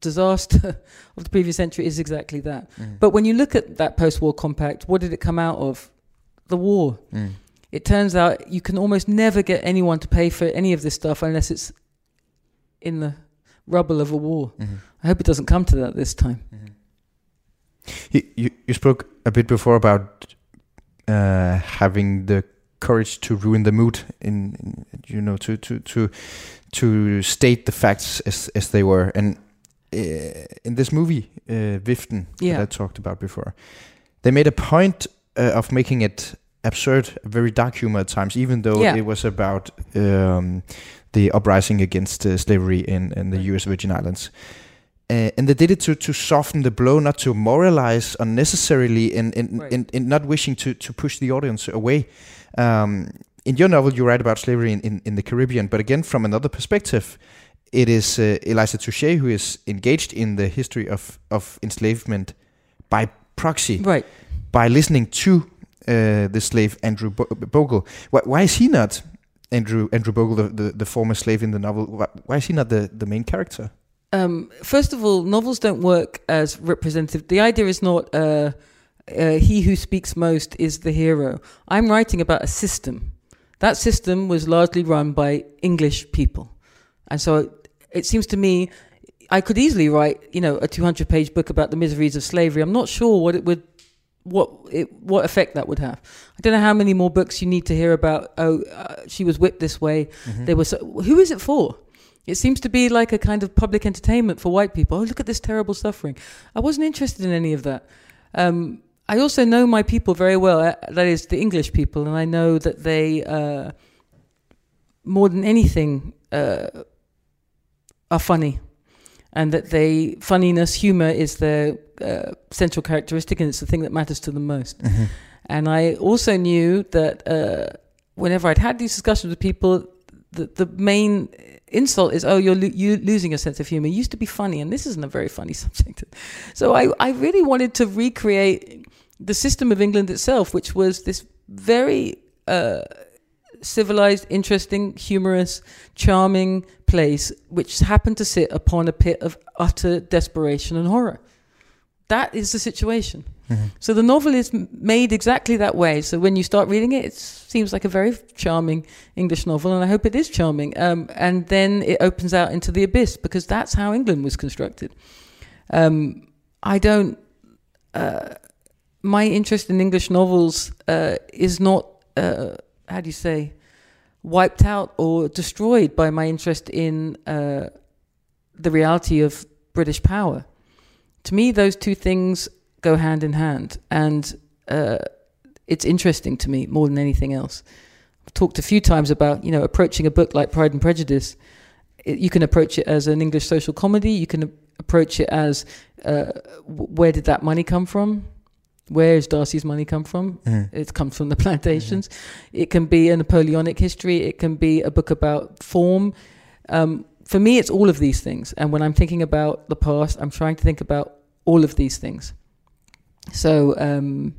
disaster of the previous century, is exactly that. Mm. But when you look at that post-war compact, what did it come out of? The war. Mm. It turns out you can almost never get anyone to pay for any of this stuff unless it's in the rubble of a war. Mhm. I hope it doesn't come to that this time. You, you you spoke a bit before about uh, having the courage to ruin the mood in, in you know to to to to state the facts as as they were and in this movie uh, Viften Yeah. that I talked about before they made a point uh, of making it absurd very dark humor at times even though Yeah. it was about um, the uprising against uh, slavery in, in the US Virgin Islands uh, and they did it to, to soften the blow, not to moralize unnecessarily, and, and, Right. and, and not wishing to, to push the audience away. Um, in your novel, you write about slavery in, in, in the Caribbean, but again, from another perspective, it is uh, Eliza Touchet who is engaged in the history of, of enslavement by proxy, Right. by listening to uh, the slave Andrew Bo- Bogle. Why, why is he not Andrew Andrew Bogle, the, the, the former slave in the novel? Why, why is he not the, the main character? Um, first of all, novels don't work as representative. The idea is not uh, uh, he who speaks most is the hero. I'm writing about a system. That system was largely run by English people, and so it, it seems to me I could easily write, you know, a 200 page book about the miseries of slavery. I'm not sure what it would. What it, what effect that would have? I don't know how many more books you need to hear about. Oh, uh, she was whipped this way. They were. So, who is it for? It seems to be like a kind of public entertainment for white people. Oh, look at this terrible suffering. I wasn't interested in any of that. Um, I also know my people very well. uh, That is the English people, and I know that they, uh, more than anything, uh, are funny, and that they funniness, humor is their uh, central characteristic, and it's the thing that matters to them most. And I also knew that uh, whenever I'd had these discussions with people, the, the main insult is, oh, you're lo- you losing your sense of humor. It used to be funny, and this isn't a very funny subject. So I, I really wanted to recreate the system of England itself, which was this very uh, civilized, interesting, humorous, charming place, which happened to sit upon a pit of utter desperation and horror. That is the situation. So the novel is made exactly that way. So when you start reading it, it seems like a very charming English novel, and I hope it is charming. Um, and then it opens out into the abyss because that's how England was constructed. Um, I don't. Uh, my interest in English novels uh, is not uh, how do you say wiped out or destroyed by my interest in uh, the reality of British power. To me, those two things go hand in hand, and uh, it's interesting to me more than anything else. I've talked a few times about you know approaching a book like Pride and Prejudice. It, you can approach it as an English social comedy. You can approach it as uh, where did that money come from? Where is Darcy's money come from? It comes from the plantations. It can be a Napoleonic history. It can be a book about form. Um, for me, it's all of these things. And when I'm thinking about the past, I'm trying to think about all of these things. So um,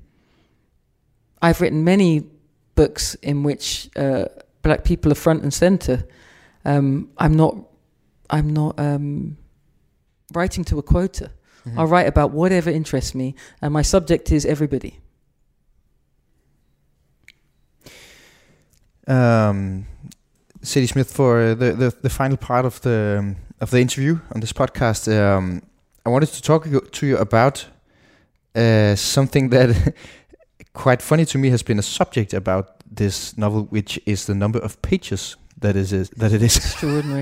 I've written many books in which uh, black people are front and center. Um, I'm not. I'm not um, writing to a quota. I'll write about whatever interests me, and my subject is everybody. Um, Zadie Smith, for the, the the final part of the of the interview on this podcast. Um, I wanted to talk to you about uh, something that quite funny to me has been a subject about this novel, which is the number of pages that is, is that it is. Extraordinary.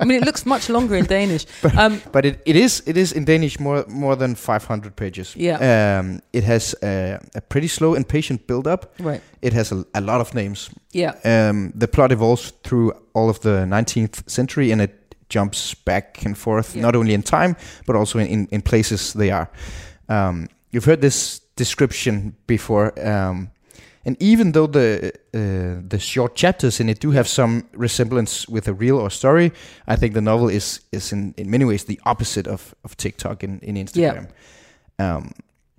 I mean, it looks much longer in Danish. Um, but it, it is it is in Danish more more than 500 pages. Yeah. Um, it has a, a pretty slow and patient build up. right. It has a, a lot of names. Yeah. Um, the plot evolves through all of the 19th century, and it jumps back and forth, Yeah. not only in time but also in, in, in places they are. Um, you've heard this description before, um, and even though the uh, the short chapters in it do have some resemblance with a reel or story, I think the novel is is in, in many ways the opposite of, of TikTok in, in Instagram. Um,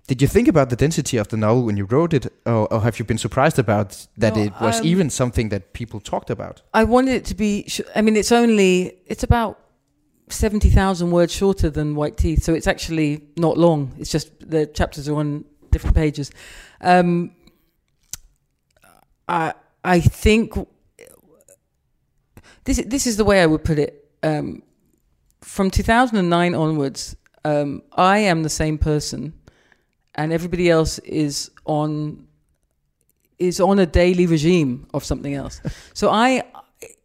did you think about the density of the novel when you wrote it, or, or have you been surprised about that No, it was um, even something that people talked about? I wanted it to be. Sh- I mean, it's only it's about seventy thousand words shorter than White Teeth, so it's actually not long. It's just the chapters are on different pages. Um, I I think this this is the way I would put it. Um, from two thousand and nine onwards, um, I am the same person, and everybody else is on is on a daily regime of something else. so I,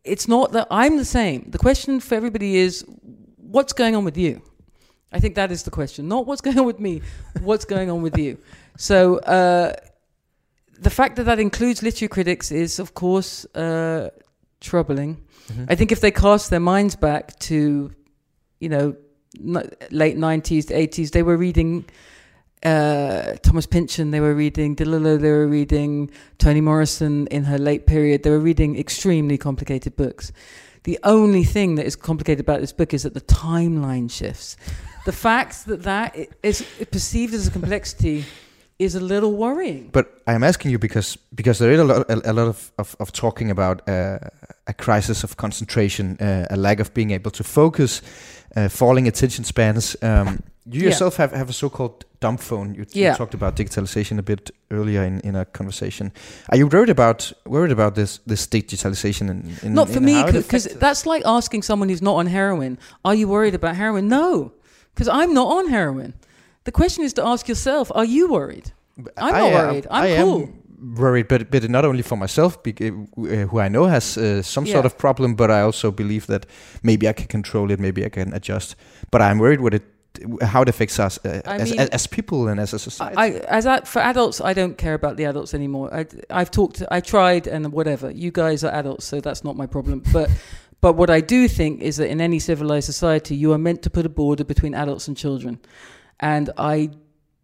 it's not that I'm the same. The question for everybody is, what's going on with you? I think that is the question. Not what's going on with me. What's going on with you? So uh, the fact that that includes literary critics is, of course, uh, troubling. I think if they cast their minds back to, you know, n- late nineties, eighties, they were reading uh, Thomas Pynchon, they were reading DeLillo, they were reading Toni Morrison in her late period. They were reading extremely complicated books. The only thing that is complicated about this book is that the timeline shifts. The fact that that is perceived as a complexity is a little worrying. But I'm asking you because because there is a lot a, a lot of, of, of talking about uh, a crisis of concentration, uh, a lack of being able to focus, uh, falling attention spans. Um, you Yeah. yourself have, have a so-called dumb phone. You, you talked about digitalization a bit earlier in, in a conversation. Are you worried about worried about this this digitalization and in, Not for in me, because that's like asking someone who's not on heroin, "Are you worried about heroin?" No, because I'm not on heroin. The question is to ask yourself, "Are you worried?" I'm I not am- worried. I'm I cool. am worried, but but not only for myself, uh, who I know has uh, some Yeah. sort of problem, but I also believe that maybe I can control it, maybe I can adjust. But I'm worried what it, how it affects us uh, as, mean- as as people and as a society. I, as a, for adults, I don't care about the adults anymore. I, I've talked, I tried, and whatever. You guys are adults, so that's not my problem. But, but what I do think is that in any civilized society, you are meant to put a border between adults and children, and I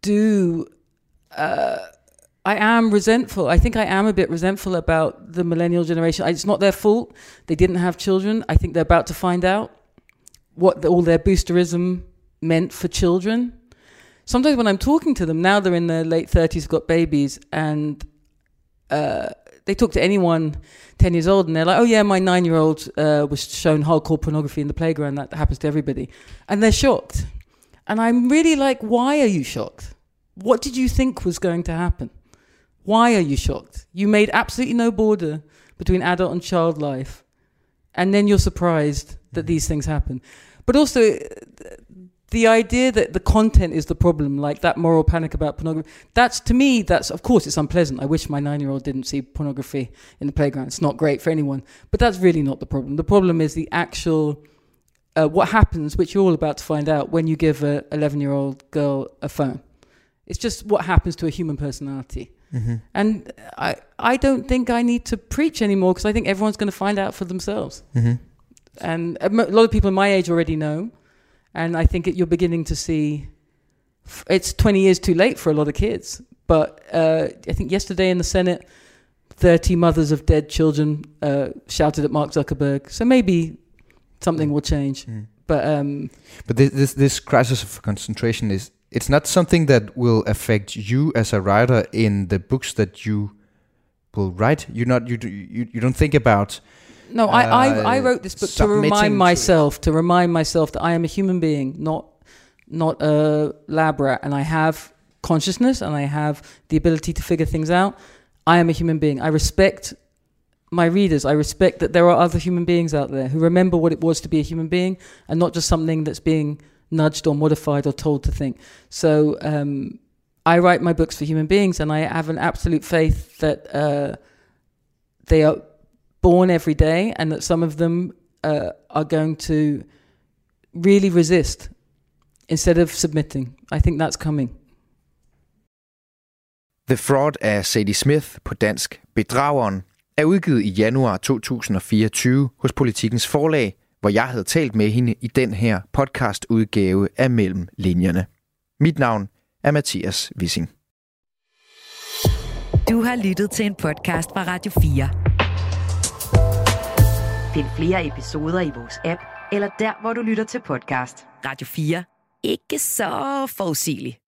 do. Uh, I am resentful. I think I am a bit resentful about the millennial generation. It's not their fault. They didn't have children. I think they're about to find out what the, all their boosterism meant for children sometimes when I'm talking to them now, they're in their late thirties, got babies, and uh, they talk to anyone ten years old, and they're like, "Oh yeah, my nine-year-old uh, was shown hardcore pornography in the playground. That happens to everybody," and they're shocked. And I'm really like, "Why are you shocked? What did you think was going to happen? Why are you shocked? You made absolutely no border between adult and child life, and then you're surprised that mm-hmm. these things happen." But also, uh, the idea that the content is the problem, like that moral panic about pornography, that's to me, that's of course it's unpleasant. I wish my nine year old didn't see pornography in the playground. It's not great for anyone, but that's really not the problem. The problem is the actual uh, what happens, which you're all about to find out when you give a 11 year old girl a phone. It's just what happens to a human personality. Mm-hmm. And I, I don't think I need to preach anymore because I think everyone's going to find out for themselves. Mm-hmm. And a lot of people my age already know. And I think it, you're beginning to see f- it's 20 years too late for a lot of kids. But uh, I think yesterday in the Senate, 30 mothers of dead children uh, shouted at Mark Zuckerberg. So maybe something will change. Mm. But um, But this, this this crisis of concentration is it's not something that will affect you as a writer in the books that you will write. You not you do- you you don't think about No, I, I, I uh, wrote this book to remind to- myself, to remind myself that I am a human being, not not a lab rat, and I have consciousness and I have the ability to figure things out. I am a human being. I respect my readers. I respect that there are other human beings out there who remember what it was to be a human being and not just something that's being nudged or modified or told to think. So um, I write my books for human beings, and I have an absolute faith that uh, they are born every day, and that some of them uh, are going to really resist instead of submitting. I think that's coming. The Fraud af Zadie Smith på dansk Bedrageren er udgivet i januar 2024 hos Politikens Forlag, hvor jeg havde talt med hende i den her podcastudgave af Mellem Linjerne. Mit navn er Mathias Wissing. Du har lyttet til en podcast fra Radio 4. Find flere episoder i vores app, eller der, hvor du lytter til podcast. Radio 4. Ikke så forudsigeligt.